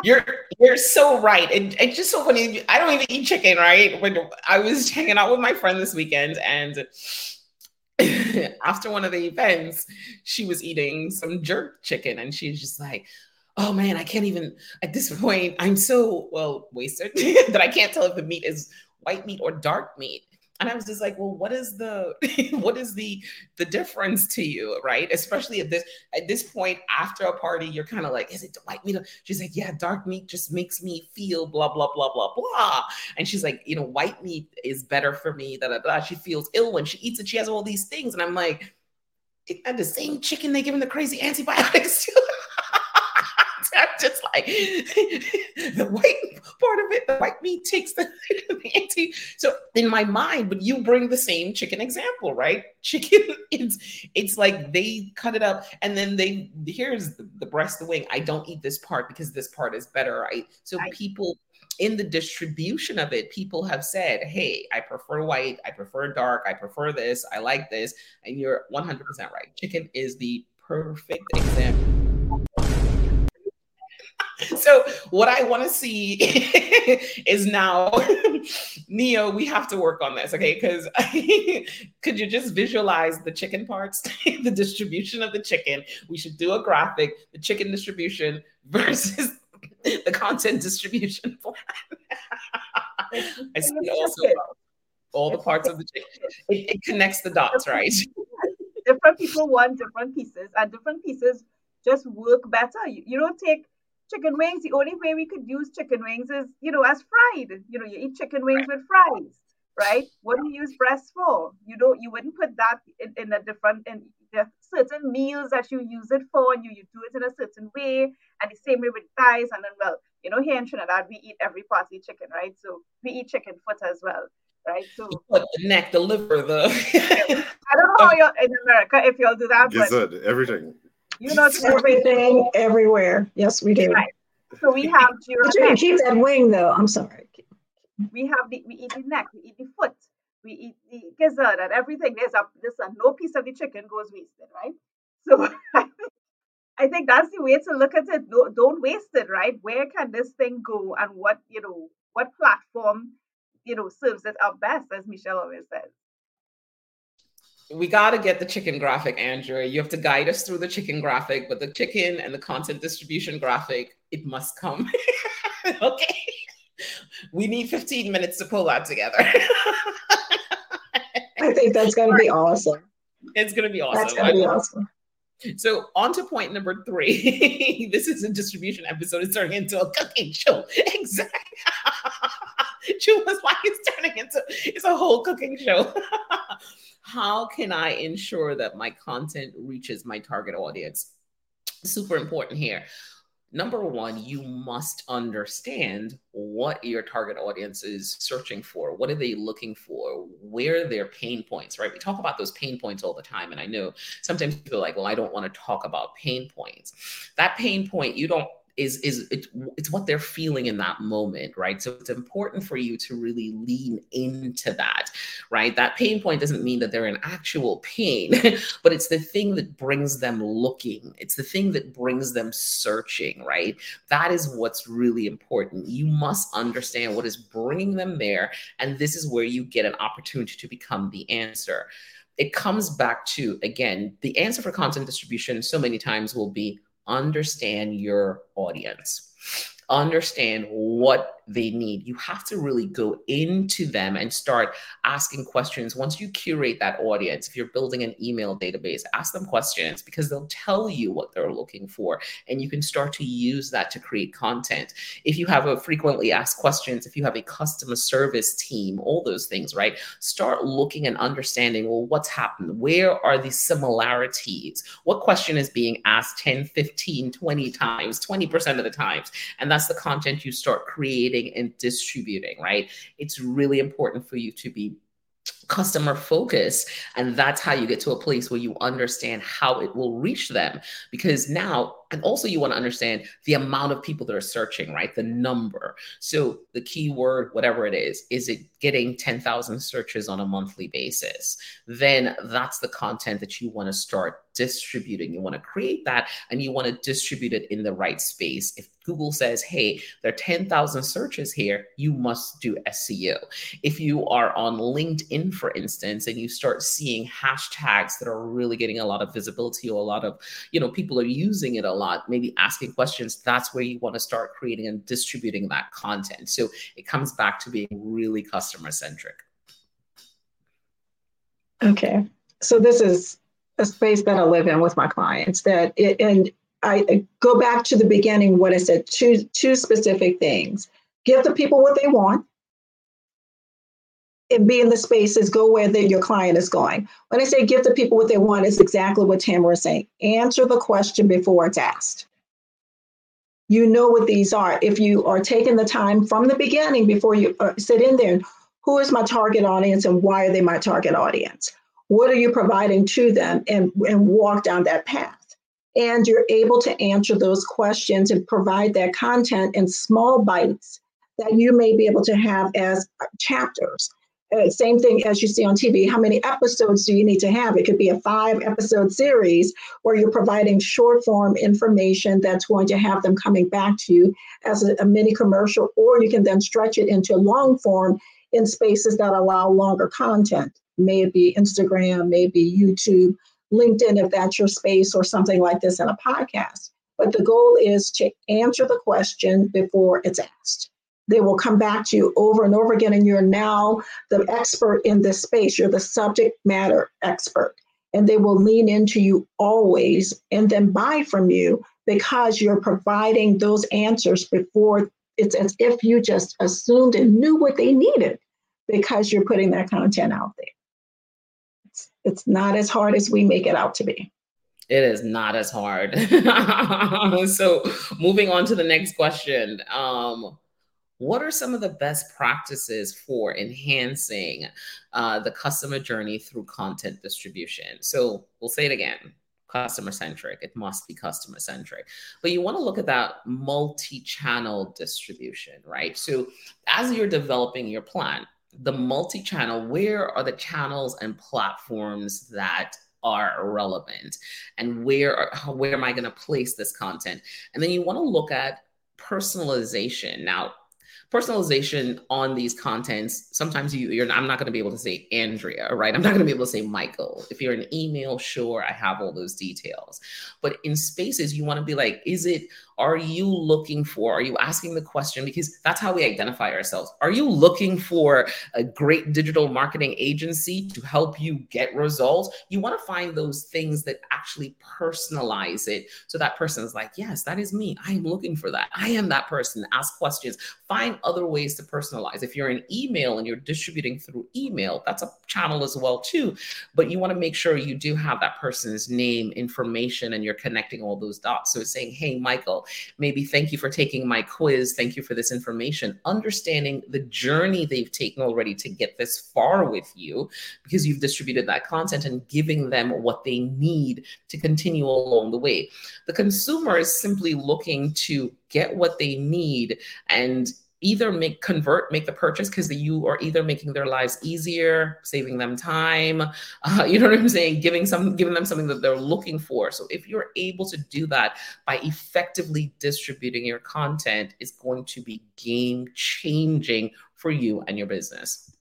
you're you're so right. And it's just so funny. I don't even eat chicken, right? When I was [laughs] hanging out with my friend this weekend and [laughs] after one of the events, she was eating some jerk chicken and she's just like, oh man, I can't even at this point, I'm so well wasted [laughs] that I can't tell if the meat is white meat or dark meat and i was just like well what is the [laughs] what is the the difference to you? Right? Especially at this at this point after a party you're kind of like is it white meat? She's like yeah dark meat just makes me feel blah blah blah blah blah. And she's like you know white meat is better for me da, da, da. she feels ill when she eats it. She has all these things. And i'm like and the same chicken they give him the crazy antibiotics to [laughs] like [laughs] the white part of it, the white meat takes the, [laughs] the anti. So in my mind, but you bring the same chicken example, right? Chicken, [laughs] it's it's like they cut it up and then they here's the, the breast, the wing. I don't eat this part because this part is better, right? So right. people in the distribution of it, people have said, Hey, I prefer white, I prefer dark, I prefer this, I like this. And you're 100% right. Chicken is the perfect example so what I want to see [laughs] is now, [laughs] Neo, we have to work on this, okay? Because [laughs] could you just visualize the chicken parts, the distribution of the chicken? We should do a graphic, the chicken distribution versus the content distribution plan. I see also all the parts of the chicken. It, it connects the dots, right? Different people want different pieces, and different pieces just work better. You, you don't take chicken wings, the only way we could use chicken wings is, you know, as fried. You know, you eat chicken wings right. with fries, right? What do you use breast for? You don't, you wouldn't put that in, in a different, in there certain meals that you use it for, and you, you do it in a certain way, and the same way with thighs. And then, well, you know, here in Trinidad, we eat every part of the chicken, right? So we eat chicken foot as well. Right, so [laughs] the neck, the liver, the. [laughs] I don't know how you're in America if y'all do that. But everything you know, [laughs] everything everywhere. Yes, we do. Right. So we have Jura Keep that wing though. I'm sorry. We have the we eat the neck, we eat the foot, we eat the, gizzard and everything. There's a there's a no piece of the chicken goes wasted, right? So [laughs] I think that's the way to look at it. Don't, don't waste it, right? Where can this thing go, and what you know, what platform you know serves it up best, as Michelle always says we got to get the chicken graphic, Andrea. You have to guide us through the chicken graphic, but the chicken and the content distribution graphic, it must come. [laughs] okay. We need 15 minutes to pull that together. [laughs] I think that's going to be awesome. It's going to be awesome. That's going to be awesome. So on to point number three. [laughs] this is a distribution episode. It's turning into a cooking show. Exactly. was like it's turning into it's a whole cooking show how can I ensure that my content reaches my target audience? Super important here. Number one, you must understand what your target audience is searching for. What are they looking for? Where are their pain points, right? We talk about those pain points all the time. And I know sometimes people are like, well, I don't want to talk about pain points. That pain point, you don't is is it, it's what they're feeling in that moment right? So it's important for you to really lean into that right? That pain point doesn't mean that they're in actual pain [laughs] but it's the thing that brings them looking. It's the thing that brings them searching right? That is what's really important. You must understand what is bringing them there and this is where you get an opportunity to become the answer. It comes back to again the answer for content distribution so many times will be understand your audience. Understand what they need. You have to really go into them and start asking questions. Once you curate that audience, if you're building an email database, ask them questions because they'll tell you what they're looking for. And you can start to use that to create content. If you have a frequently asked questions, if you have a customer service team, all those things, right? Start looking and understanding well, what's happened? Where are the similarities? What question is being asked 10, 15, 20 times, 20% of the times? And that's the content you start creating creating and distributing, right? It's really important for you to be customer focus and that's how you get to a place where you understand how it will reach them. Because now and also you want to understand the amount of people that are searching right? The number. So the keyword whatever it is is it getting 10,000 searches on a monthly basis? Then that's the content that you want to start distributing you want to create that and you want to distribute it in the right space if Google says, hey, there are 10,000 searches here, you must do SEO. If you are on LinkedIn, for instance, and you start seeing hashtags that are really getting a lot of visibility or a lot of, you know, people are using it a lot, maybe asking questions, that's where you want to start creating and distributing that content. So it comes back to being really customer centric. Okay. So this is a space that I live in with my clients that it, and I go back to the beginning, what I said, two, two specific things. Give the people what they want and be in the spaces, go where the, your client is going. When I say give the people what they want, it's exactly what Tamara is saying. Answer the question before it's asked. You know what these are. If you are taking the time from the beginning before you uh, sit in there, who is my target audience and why are they my target audience? What are you providing to them and, and walk down that path? and you're able to answer those questions and provide that content in small bites that you may be able to have as chapters. Uh, same thing as you see on TV. How many episodes do you need to have? It could be a five episode series where you're providing short form information that's going to have them coming back to you as a, a mini commercial, or you can then stretch it into long form in spaces that allow longer content. May it be Instagram, maybe YouTube, LinkedIn if that's your space, or something like this in a podcast. But the goal is to answer the question before it's asked. They will come back to you over and over again, and you're now the expert in this space. You're the subject matter expert. And they will lean into you always and then buy from you because you're providing those answers before it's as if you just assumed and knew what they needed because you're putting that content out there it's not as hard as we make it out to be. It is not as hard. [laughs] so, moving on to the next question. Um, what are some of the best practices for enhancing uh, the customer journey through content distribution? So, we'll say it again customer centric. It must be customer centric. But you want to look at that multi channel distribution, right? So, as you're developing your plan, the multi-channel where are the channels and platforms that are relevant? And where where am i going to place this content? And then you want to look at personalization. Now personalization on these contents sometimes you you're i'm not going to be able to say andrea right? I'm not going to be able to say michael. If you're an email sure i have all those details. But in spaces you want to be like is it are you looking for? Are you asking the question? Because that's how we identify ourselves. Are you looking for a great digital marketing agency to help you get results? You want to find those things that actually personalize it. So that person is like, yes, that is me. I am looking for that. I am that person. Ask questions. Find other ways to personalize. If you're an email and you're distributing through email, that's a channel as well too. But you want to make sure you do have that person's name, information, and you're connecting all those dots. So it's saying, hey, Michael, maybe thank you for taking my quiz. Thank you for this information. Understanding the journey they've taken already to get this far with you because you've distributed that content and giving them what they need to continue along the way. The consumer is simply looking to get what they need and either make convert make the purchase because you are either making their lives easier saving them time [laughs] uh, you know what i'm saying? Giving some giving them something that they're looking for. So if you're able to do that by effectively distributing your content it's going to be game changing for you and your business.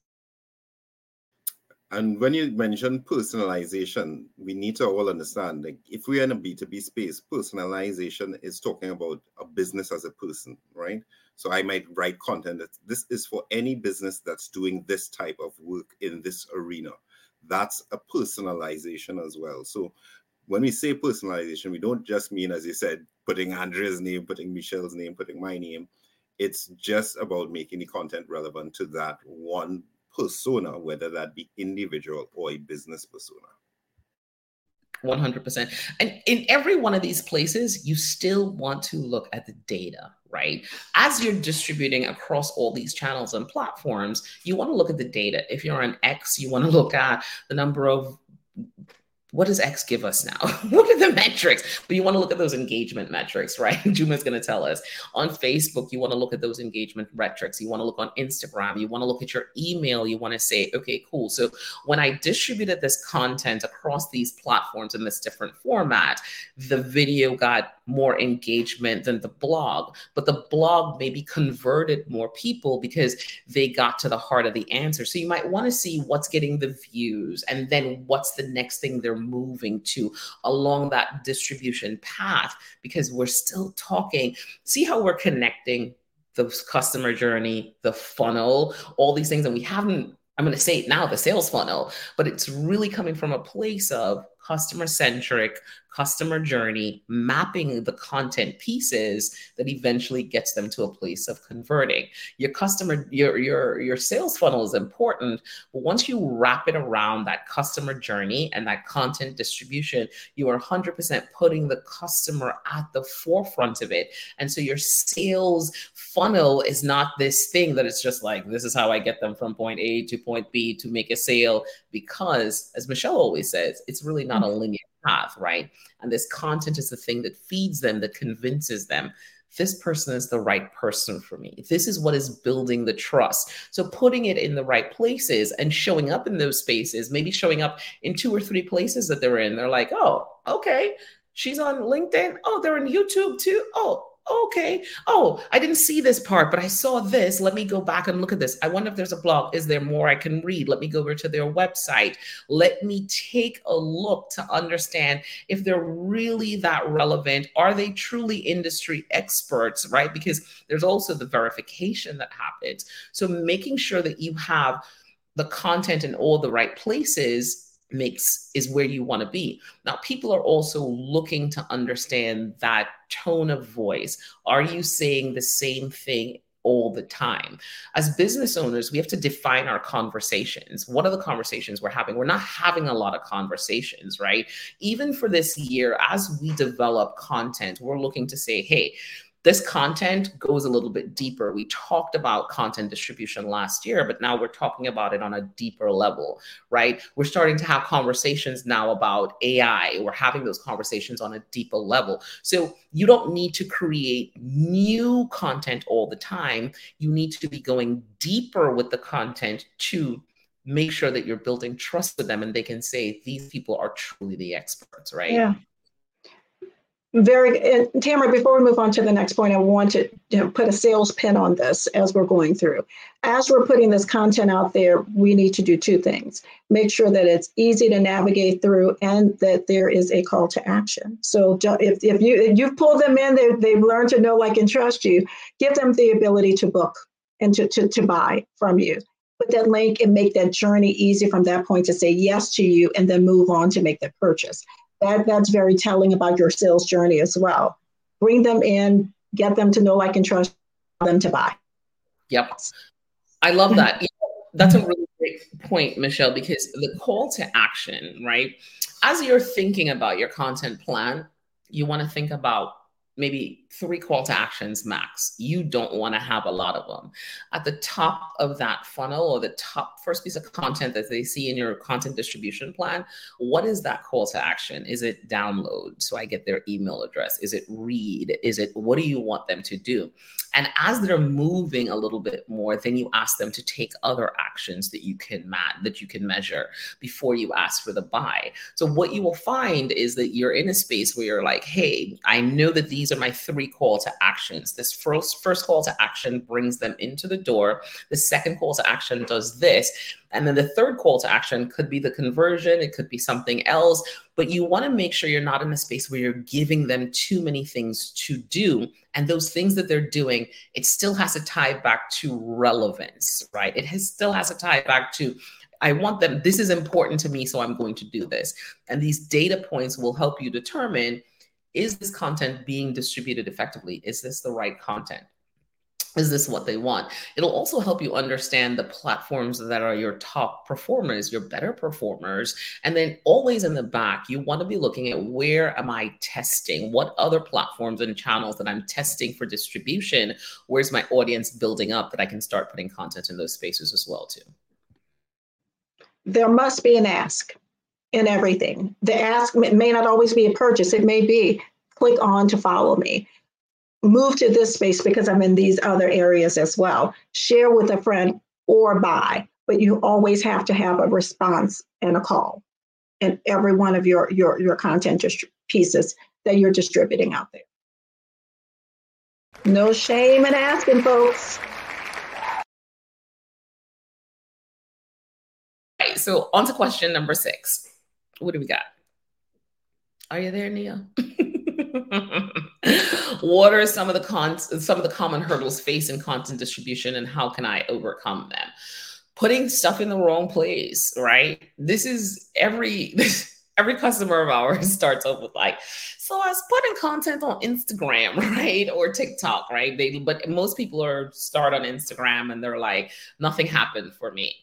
And when you mention personalization, we need to all understand like if we're in a B2B space, personalization is talking about a business as a person, right? So I might write content that this is for any business that's doing this type of work in this arena. That's a personalization as well. So when we say personalization, we don't just mean, as you said, putting Andrea's name, putting Michelle's name, putting my name. It's just about making the content relevant to that one persona, whether that be individual or a business persona. 100%. And in every one of these places, you still want to look at the data, right? As you're distributing across all these channels and platforms, you want to look at the data. If you're on X, you want to [laughs] look at the number of what does X give us now? [laughs] what are the metrics? But you want to look at those engagement metrics, right? [laughs] Juma's going to tell us. On Facebook, you want to look at those engagement metrics. You want to look on Instagram. You want to look at your email. You want to say, okay, cool. So when I distributed this content across these platforms in this different format, the video got more engagement than the blog, but the blog maybe converted more people because they got to the heart of the answer. So you might want to see what's getting the views and then what's the next thing they're moving to along that distribution path because we're still talking. See how we're connecting the customer journey, the funnel, all these things, and we haven't I'm going to say it now, the sales funnel, but it's really coming from a place of customer centric, customer journey, mapping the content pieces that eventually gets them to a place of converting. Your customer, your your your sales funnel is important, but once you wrap it around that customer journey and that content distribution, you are 100% putting the customer at the forefront of it. And so your sales funnel is not this thing that it's just like this is how I get them from point A to point B to make a sale because as Michelle always says, it's really not a linear path, right? And this content is the thing that feeds them, that convinces them this person is the right person for me. This is what is building the trust. So putting it in the right places and showing up in those spaces, maybe showing up in two or three places that they're in. They're like, oh, okay, she's on LinkedIn. Oh, they're on YouTube too. Oh, okay. Oh, I didn't see this part, but I saw this. Let me go back and look at this. I wonder if there's a blog. Is there more I can read? Let me go over to their website. Let me take a look to understand if they're really that relevant. Are they truly industry experts, right? Because there's also the verification that happens. So making sure that you have the content in all the right places makes is where you want to be. Now, people are also looking to understand that tone of voice. Are you saying the same thing all the time. As business owners, we have to define our conversations. What are the conversations we're having? We're not having a lot of conversations, right? Even for this year, as we develop content, we're looking to say, hey, this content goes a little bit deeper. We talked about content distribution last year, but now we're talking about it on a deeper level, right? We're starting to have conversations now about AI. We're having those conversations on a deeper level. So you don't need to create new content all the time. You need to be going deeper with the content to make sure that you're building trust with them and they can say these people are truly the experts, right? Yeah. Very, and Tamara, before we move on to the next point, I want to you know, put a sales pin on this as we're going through. As we're putting this content out there, we need to do two things. Make sure that it's easy to navigate through and that there is a call to action. So if, if you if you've pulled them in, they, they've learned to know, like, and trust you, give them the ability to book and to, to, to buy from you. Put that link and make that journey easy from that point to say yes to you and then move on to make the purchase that that's very telling about your sales journey as well. Bring them in, get them to know, like, and trust them to buy. Yep. I love that. That's a really great point, Michelle, because the call to action, right? As you're thinking about your content plan, you want to think about maybe three call to actions max. You don't want to have a lot of them. At the top of that funnel or the top first piece of content that they see in your content distribution plan, what is that call to action? Is it download so I get their email address? Is it read? Is it what do you want them to do? And as they're moving a little bit more, then you ask them to take other actions that you can ma- that you can measure before you ask for the buy. So what you will find is that you're in a space where you're like, "Hey, I know that these are my three call to actions. This first first call to action brings them into the door. The second call to action does this, and then the third call to action could be the conversion, it could be something else, but you want to make sure you're not in a space where you're giving them too many things to do. And those things that they're doing, it still has to tie back to relevance, right? It has, still has to tie back to I want them, this is important to me, so I'm going to do this. And these data points will help you determine is this content being distributed effectively? Is this the right content? is this what they want? It'll also help you understand the platforms that are your top performers your better performers. And then always in the back you want to be looking at where am i testing? What other platforms and channels that i'm testing for distribution? Where's my audience building up that i can start putting content in those spaces as well too? There must be an ask in everything the ask may not always be a purchase it may be click on to follow me move to this space because I'm in these other areas as well. Share with a friend or buy, but you always have to have a response and a call in every one of your your your content pieces that you're distributing out there. No shame in asking, folks. So on to question number six. What do we got? Are you there, Nia? [laughs] what are some of the cons some of the common hurdles facing content distribution and how can I overcome them? Putting stuff in the wrong place, right? This is every [laughs] every customer of ours [laughs] starts off with like, so I was putting content on Instagram, right? Or TikTok, right? They but most people are start on Instagram and they're like, nothing happened for me.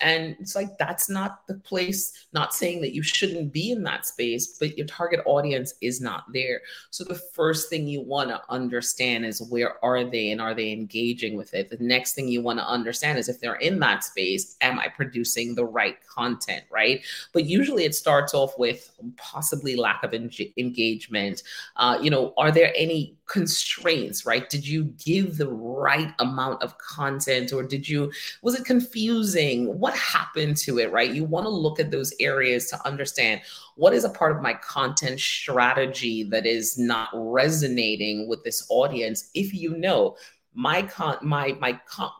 And it's like, that's not the place, not saying that you shouldn't be in that space, but your target audience is not there. So the first thing you want to understand is where are they and are they engaging with it? The next thing you want to understand is if they're in that space, am I producing the right content, right? But usually it starts off with possibly lack of en- engagement. Uh, you know, are there any constraints, right? Did you give the right amount of content or did you, was it confusing? What happened to it, right? You want to look at those areas to understand what is a part of my content strategy that is not resonating with this audience. If you know, my con my my con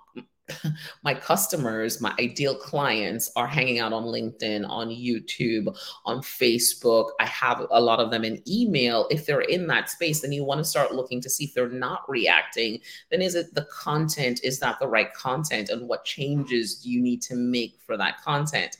[laughs] my customers, my ideal clients are hanging out on LinkedIn, on YouTube, on Facebook. I have a lot of them in email. If they're in that space, then you want to start looking to see if they're not reacting. Then is it the content? Is that the right content? And what changes do you need to make for that content?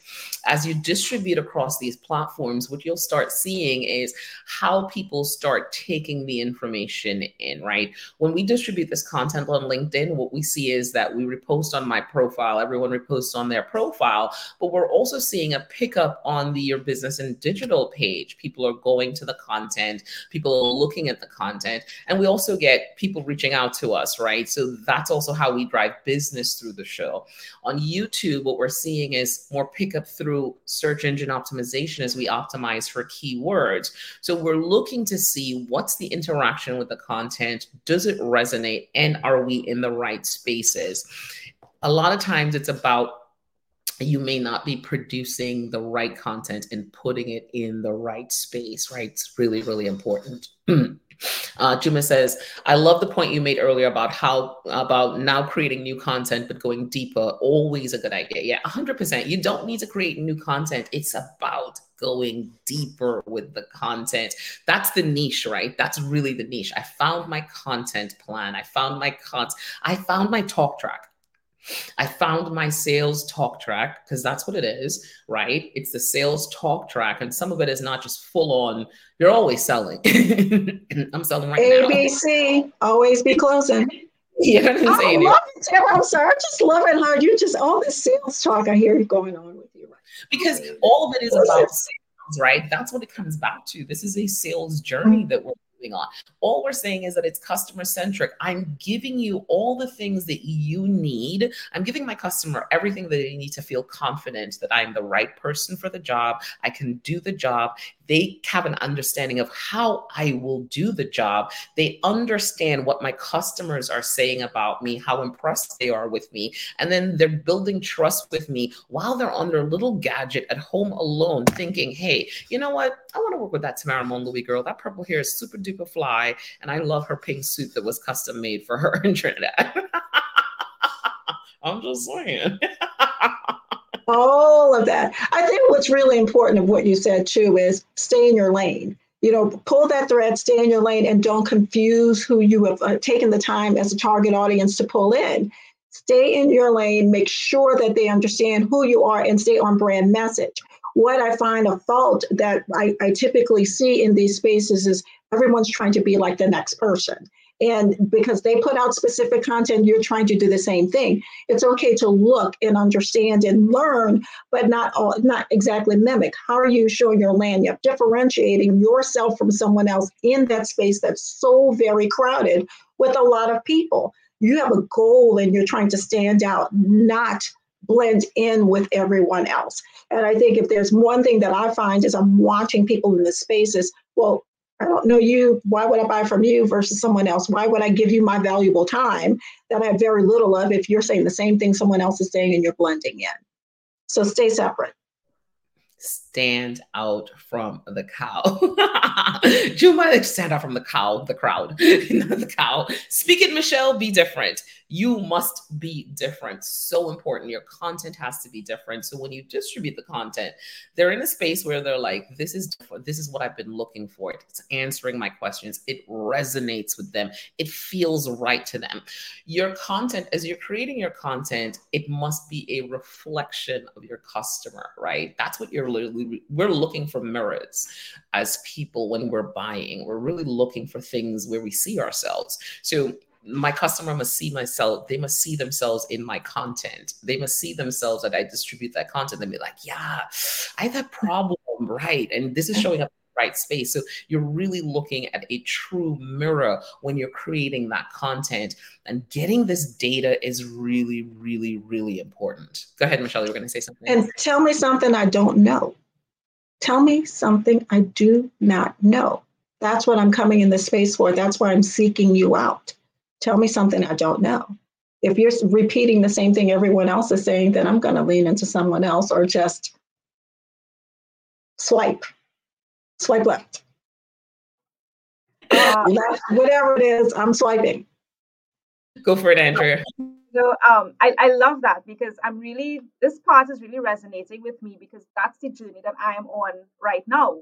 as you distribute across these platforms, what you'll start seeing is how people start taking the information in, right? When we distribute this content on LinkedIn, what we see is that we repost on my profile, everyone reposts on their profile, but we're also seeing a pickup on the Your Business in Digital page. People are going to the content, people are looking at the content, and we also get people reaching out to us, right? So that's also how we drive business through the show. On YouTube, what we're seeing is more pickup through search engine optimization as we optimize for keywords. So we're looking to see what's the interaction with the content, does it resonate, and are we in the right spaces? A lot of times it's about you may not be producing the right content and putting it in the right space, right? It's really, really important. [clears throat] Uh, Juma says, I love the point you made earlier about how about now creating new content but going deeper. Always a good idea. Yeah, 100%. You don't need to create new content. It's about going deeper with the content. That's the niche, right? That's really the niche. I found my content plan. I found my cons. I found my talk track. I found my sales talk track because that's what it is, right? It's the sales talk track, and some of it is not just full on. You're always selling. [laughs] I'm selling right ABC, now. ABC, always be closing. [laughs] Yeah, I'm I love it, I'm sorry. I'm just love it how you just all this sales talk I hear going on with you. Right? Because all of it is about sales, right? That's what it comes back to. This is a sales journey mm. that we're on. All we're saying is that it's customer centric. I'm giving you all the things that you need. I'm giving my customer everything that they need to feel confident that I'm the right person for the job. I can do the job they have an understanding of how I will do the job. They understand what my customers are saying about me, how impressed they are with me. And then they're building trust with me while they're on their little gadget at home alone, thinking, hey, you know what? I want to work with that Tamara Louis girl. That purple hair is super duper fly. And I love her pink suit that was custom made for her [laughs] in Trinidad. [laughs] I'm just saying. [laughs] all of that. I think what's really important of what you said too is stay in your lane. You know, pull that thread, stay in your lane, and don't confuse who you have uh, taken the time as a target audience to pull in. Stay in your lane, make sure that they understand who you are, and stay on brand message. What I find a fault that I, I typically see in these spaces is everyone's trying to be like the next person. And because they put out specific content, you're trying to do the same thing. It's okay to look and understand and learn, but not all, not exactly mimic. How are you showing your land? You're differentiating yourself from someone else in that space that's so very crowded with a lot of people. You have a goal and you're trying to stand out, not blend in with everyone else. And I think if there's one thing that I find is I'm watching people in the spaces, well, I don't know you. Why would I buy from you versus someone else? Why would I give you my valuable time that I have very little of if you're saying the same thing someone else is saying and you're blending in? So stay separate stand out from the cow. [laughs] You Juma, stand out from the cow, the crowd, [laughs] not the cow. Speak it, Michelle, be different. You must be different. So important. Your content has to be different. So when you distribute the content, they're in a space where they're like, this is. This is what I've been looking for. It's answering my questions. It resonates with them. It feels right to them. Your content, as you're creating your content, it must be a reflection of your customer, right? That's what you're literally we're looking for mirrors as people when we're buying. We're really looking for things where we see ourselves. So my customer must see myself they must see themselves in my content. They must see themselves that i distribute that content. And be like yeah i have that problem right and this is showing up right space. So you're really looking at a true mirror when you're creating that content and getting this data is really really really important. Go ahead michelle you were going to say something. And tell me something i don't know Tell me something I do not know. That's what I'm coming in this space for. That's why I'm seeking you out. Tell me something I don't know. If you're repeating the same thing everyone else is saying, then I'm going to lean into someone else or just swipe, swipe left. Uh, whatever it is, I'm swiping. Go for it, Andrea. So um, I, I love that because I'm really, this part is really resonating with me because that's the journey that I am on right now.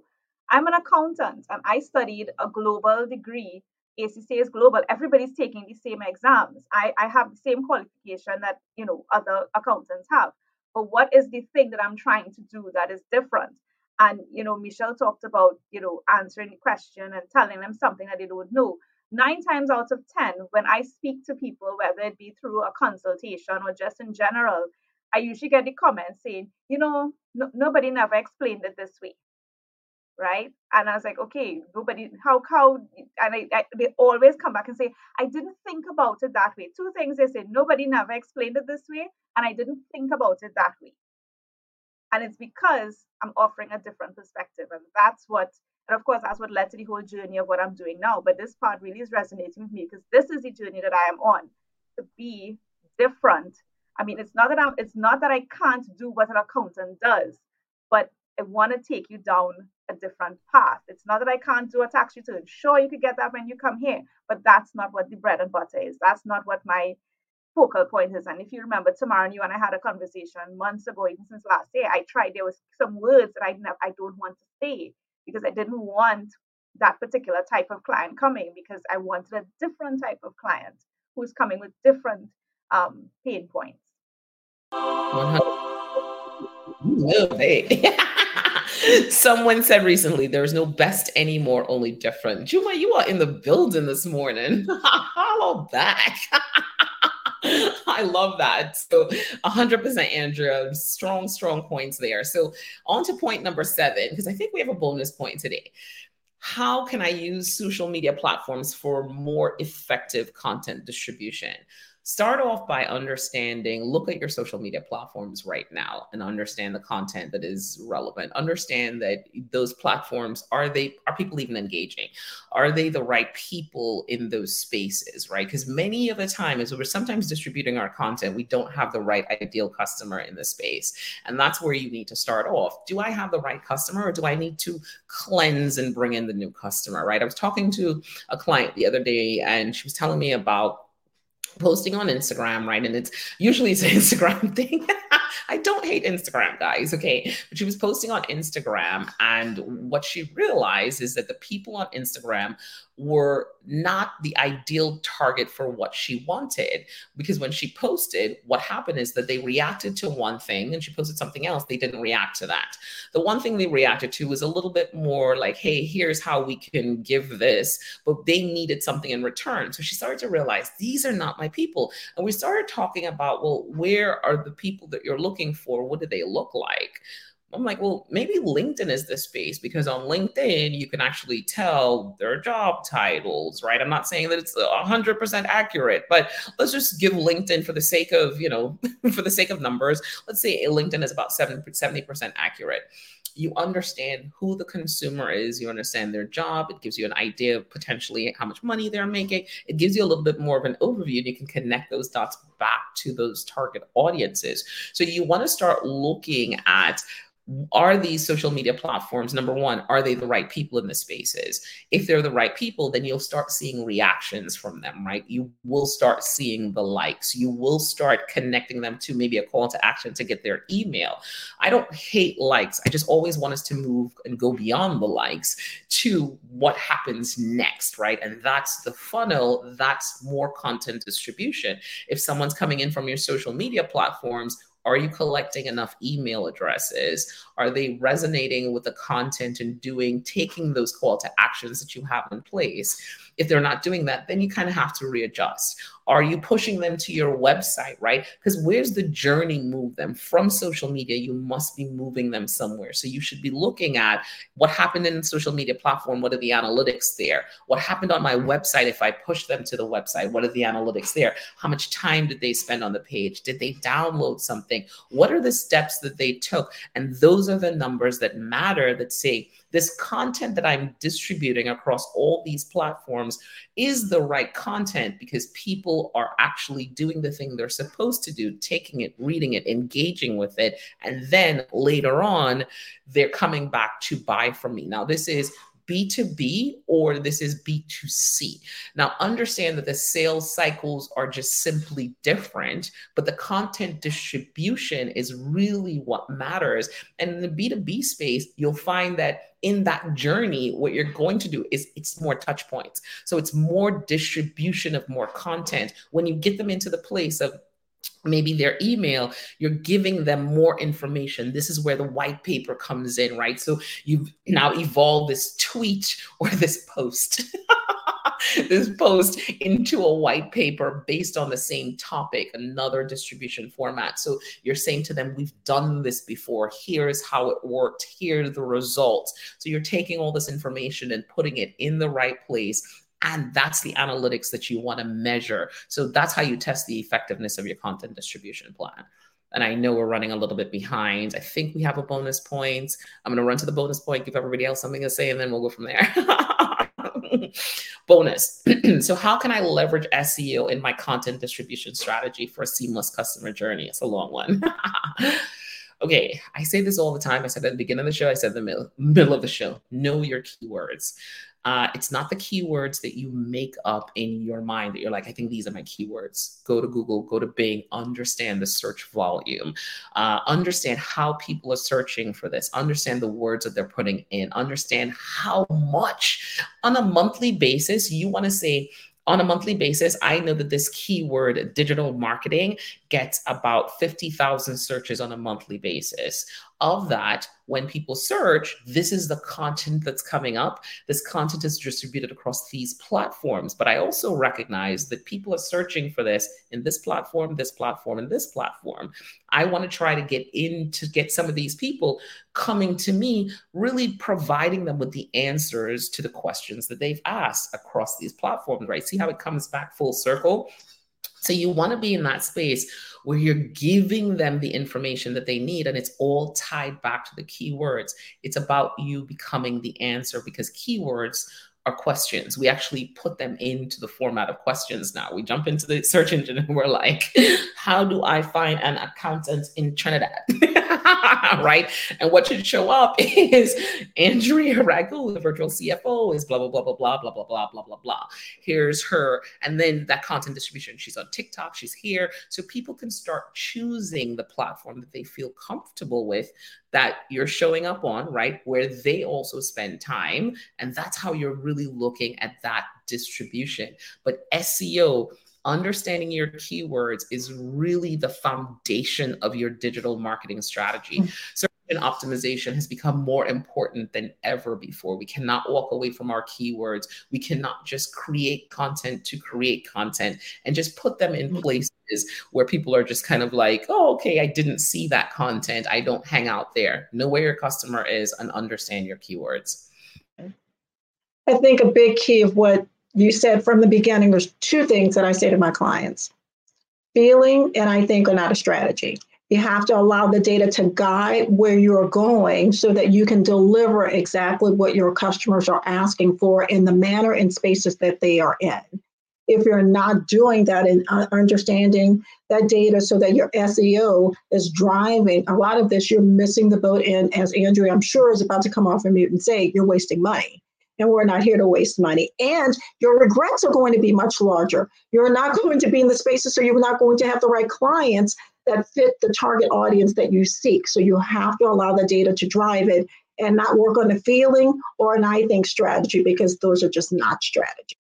I'm an accountant and I studied a global degree. ACCA is global. Everybody's taking the same exams. I, I have the same qualification that, you know, other accountants have. but what is the thing that I'm trying to do that is different? And you know, Michelle talked about you know answering the question and telling them something that they don't know. Nine times out of ten, when I speak to people, whether it be through a consultation or just in general, I usually get the comment saying, you know, no, nobody never explained it this way right? And I was like, okay, nobody, how, how, and I, I, they always come back and say, I didn't think about it that way. Two things they say, nobody never explained it this way, and I didn't think about it that way. And it's because I'm offering a different perspective. And that's what, and of course, that's what led to the whole journey of what I'm doing now. But this part really is resonating with me because this is the journey that I am on to be different. I mean, it's not that I'm, it's not that I can't do what an accountant does, but I want to take you down a different path. It's not that I can't do a tax return. Sure, you could get that when you come here, but that's not what the bread and butter is. That's not what my focal point is. And if you remember, Tamara and you and I had a conversation months ago, even since last year. I tried. There was some words that I. I don't want to say because I didn't want that particular type of client coming because I wanted a different type of client who's coming with different um, pain points. 100. [laughs] Someone said recently, there's no best anymore, only different. Juma, you are in the building this morning. [laughs] Follow back. [laughs] [laughs] I love that. So 100% Andrea, strong, strong points there. So on to point number seven, because I think we have a bonus point today. How can I use social media platforms for more effective content distribution? Start off by understanding look at your social media platforms right now and understand the content that is relevant. Understand that those platforms are they are people even engaging? Are they the right people in those spaces right? Because many of the time as we're sometimes distributing our content we don't have the right ideal customer in the space. And that's where you need to start off. Do i have the right customer or do i need to cleanse and bring in the new customer right? I was talking to a client the other day and she was telling me about posting on Instagram, right? And it's usually it's an [laughs] Instagram thing. [laughs] I don't hate Instagram, guys. Okay. But she was posting on Instagram. And what she realized is that the people on Instagram were not the ideal target for what she wanted. Because when she posted, what happened is that they reacted to one thing and she posted something else. They didn't react to that. The one thing they reacted to was a little bit more like, hey, here's how we can give this, but they needed something in return. So she started to realize these are not my people. And we started talking about, well, where are the people that you're looking for? What do they look like? I'm like, well, maybe LinkedIn is the space because on LinkedIn, you can actually tell their job titles, right? I'm not saying that it's 100% accurate, but let's just give LinkedIn for the sake of, you know, [laughs] for the sake of numbers, let's say LinkedIn is about 70% accurate. You understand who the consumer is, you understand their job, it gives you an idea of potentially how much money they're making, it gives you a little bit more of an overview, and you can connect those dots back to those target audiences. So you want to start looking at are these social media platforms number one are they the right people in the spaces? If they're the right people then you'll start seeing reactions from them right? You will start seeing the likes. You will start connecting them to maybe a call to action to get their email. I don't hate likes. I just always want us to move and go beyond the likes to what happens next right? And that's the funnel. That's more content distribution. If someone's coming in from your social media platforms are you collecting enough email addresses? Are they resonating with the content and doing, taking those call to actions that you have in place? If they're not doing that, then you kind of have to readjust. Are you pushing them to your website, right? Because where's the journey move them from social media? You must be moving them somewhere. So you should be looking at what happened in social media platform. What are the analytics there? What happened on my website if I push them to the website? What are the analytics there? How much time did they spend on the page? Did they download something? What are the steps that they took? And those are the numbers that matter that say, this content that I'm distributing across all these platforms is the right content because people are actually doing the thing they're supposed to do, taking it, reading it, engaging with it. And then later on, they're coming back to buy from me. Now, this is B2B or this is B2C. Now, understand that the sales cycles are just simply different, but the content distribution is really what matters. And in the B2B space, you'll find that in that journey, what you're going to do is it's more touch points. So it's more distribution of more content when you get them into the place of maybe their email you're giving them more information. This is where the white paper comes in right? So you've mm. now evolved this tweet or this post [laughs] this post into a white paper based on the same topic another distribution format. So you're saying to them we've done this before. Here's how it worked. Here the results. So you're taking all this information and putting it in the right place and that's the analytics that you want to measure. So that's how you test the effectiveness of your content distribution plan. And I know we're running a little bit behind. I think we have a bonus point. I'm going to run to the bonus point, give everybody else something to say, and then we'll go from there. [laughs] bonus. [clears throat] so, how can I leverage SEO in my content distribution strategy for a seamless customer journey? It's a long one. [laughs] okay, I say this all the time. I said at the beginning of the show, I said the middle, middle of the show. Know your keywords. Uh, it's not the keywords that you make up in your mind that you're like, I think these are my keywords. Go to Google, go to Bing, understand the search volume, uh, understand how people are searching for this, understand the words that they're putting in, understand how much on a monthly basis you want to say, on a monthly basis, I know that this keyword digital marketing gets about 50,000 searches on a monthly basis of that, when people search, this is the content that's coming up. This content is distributed across these platforms. But I also recognize that people are searching for this in this platform, this platform, and this platform. I want to try to get in to get some of these people coming to me, really providing them with the answers to the questions that they've asked across these platforms, right? See how it comes back full circle? So you want to be in that space where you're giving them the information that they need and it's all tied back to the keywords. It's about you becoming the answer because keywords are questions. We actually put them into the format of questions now. We jump into the search engine and we're like, how do I find an accountant in Trinidad? [laughs] [laughs] right? And what should show up [laughs] is Andrea Ragu, the virtual CFO, is blah, blah, blah, blah, blah, blah, blah, blah, blah, blah, blah. Here's her. And then that content distribution. She's on TikTok, she's here. So people can start choosing the platform that they feel comfortable with that you're showing up on, right? Where they also spend time. And that's how you're really looking at that distribution. But SEO, understanding your keywords is really the foundation of your digital marketing strategy. Mm-hmm. So optimization has become more important than ever before. We cannot walk away from our keywords. We cannot just create content to create content and just put them in mm-hmm. places where people are just kind of like, oh, okay, I didn't see that content. I don't hang out there. Know where your customer is and understand your keywords. I think a big key of what you said from the beginning, there's two things that I say to my clients feeling and I think are not a strategy. You have to allow the data to guide where you're going so that you can deliver exactly what your customers are asking for in the manner and spaces that they are in. If you're not doing that and uh, understanding that data so that your SEO is driving a lot of this, you're missing the boat. And as Andrea, I'm sure, is about to come off of mute and say, you're wasting money and we're not here to waste money. And your regrets are going to be much larger. You're not [laughs] going to be in the spaces, so you're not going to have the right clients that fit the target audience that you seek. So you have to allow the data to drive it and not work on a feeling or an I think strategy because those are just not strategies.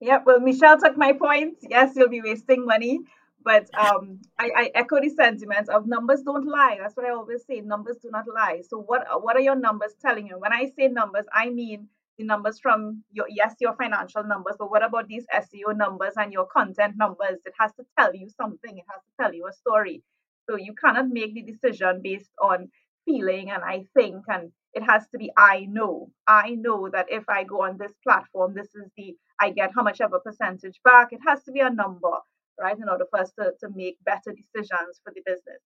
Yep, well, Michelle took my point. Yes, you'll be wasting money. But um, I, I echo the sentiments of numbers don't lie. That's what I always say. Numbers do not lie. So what what are your numbers telling you? When I say numbers, I mean the numbers from your yes, your financial numbers, but what about these SEO numbers and your content numbers? It has to tell you something. It has to tell you a story. So you cannot make the decision based on feeling and I think and it has to be I know. I know that if I go on this platform, this is the I get how much of a percentage back. It has to be a number right? In order for us to, to make better decisions for the business.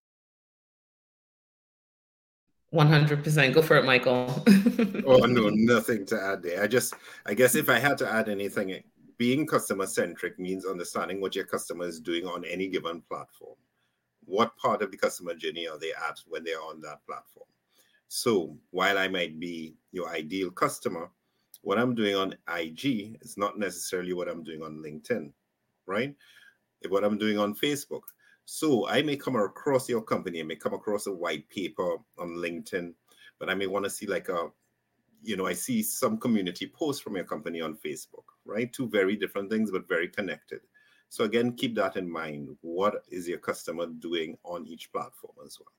100% go for it michael. [laughs] Oh no nothing to add there. I just i guess if i had to add anything being customer centric means understanding what your customer is doing on any given platform. What part of the customer journey are they at when they're on that platform? So while i might be your ideal customer what i'm doing on ig is not necessarily what i'm doing on linkedin right what I'm doing on Facebook. So I may come across your company, I may come across a white paper on LinkedIn, but I may want to see like a, you know, I see some community posts from your company on Facebook, right? Two very different things, but very connected. So again, keep that in mind. What is your customer doing on each platform as well?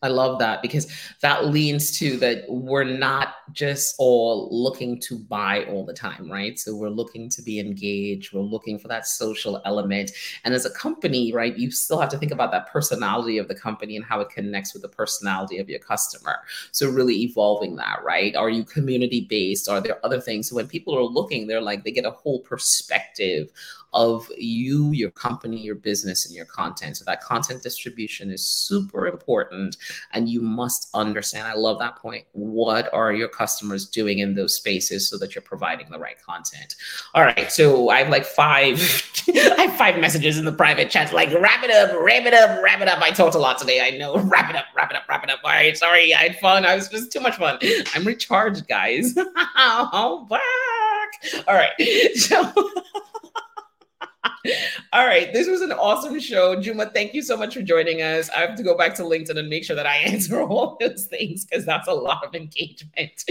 I love that because that leans to that we're not just all looking to buy all the time, right? So we're looking to be engaged, we're looking for that social element. And as a company, right, you still have to think about that personality of the company and how it connects with the personality of your customer. So really evolving that, right? Are you community based? Are there other things? So when people are looking, they're like, they get a whole perspective of you, your company, your business, and your content. So that content distribution is super important. And you must understand, I love that point. What are your customers doing in those spaces so that you're providing the right content? All right. So I have like five, [laughs] I have five messages in the private chat, like wrap it up, wrap it up, wrap it up. I talked a lot today. I know. [laughs] Wrap it up, wrap it up, wrap it up. All right. Sorry. I had fun. I was just too much fun. I'm recharged, guys. [laughs] I'm back. All right. So all right. This was an awesome show. Juma, thank you so much for joining us. I have to go back to LinkedIn and make sure that I [laughs] answer all those things because that's a lot of engagement.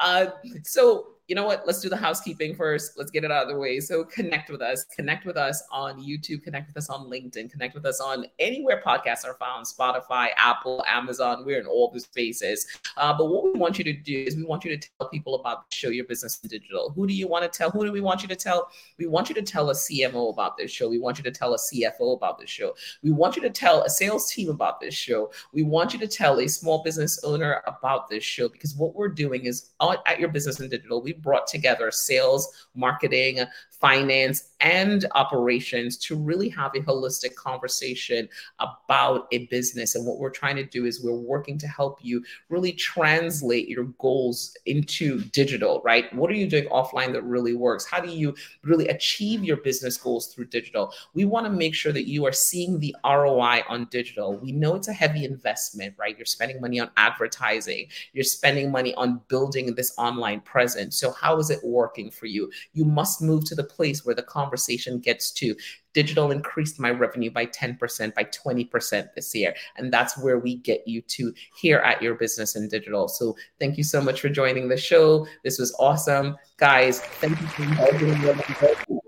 Uh, so you know what? Let's do the housekeeping first. Let's get it out of the way. So connect with us. Connect with us on YouTube. Connect with us on LinkedIn. Connect with us on anywhere podcasts are found Spotify, Apple, Amazon. We're in all the spaces. Uh, but what we want you to do is we want you to tell people about the show Your Business in Digital. Who do you want to tell? Who do we want you to tell? We want you to tell a CMO about this show. We want you to tell a CFO about this show. We want you to tell a sales team about this show. We want you to tell a small business owner about this show because what we're doing is at Your Business in Digital, we brought together sales, marketing, finance, and operations to really have a holistic conversation about a business. And what we're trying to do is we're working to help you really translate your goals into digital, right? What are you doing offline that really works? How do you really achieve your business goals through digital? We want to make sure that you are seeing the ROI on digital. We know it's a heavy investment, right? You're spending money on advertising, you're spending money on building this online presence. So, how is it working for you? You must move to the place where the conversation gets to digital increased my revenue by 10%, by 20% this year. And that's where we get you to here at your business in digital. So thank you so much for joining the show. This was awesome. Guys, thank you for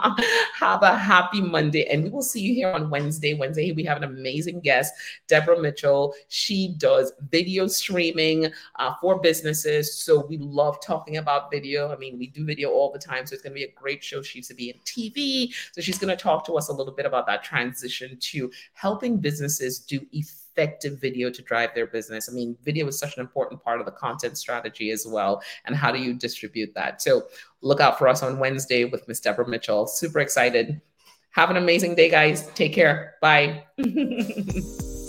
[laughs] have a happy Monday. And we will see you here on Wednesday. Wednesday, we have an amazing guest, Deborah Mitchell. She does video streaming uh, for businesses. So we love talking about video. I mean, we do video all the time. So it's going to be a great show. She used to be in TV. So she's going to talk to us a little bit about that transition to helping businesses do effective effective video to drive their business. I mean, video is such an important part of the content strategy as well. And how do you distribute that? So look out for us on Wednesday with Miss Deborah Mitchell. Super excited. Have an amazing day, guys. Take care. Bye. [laughs]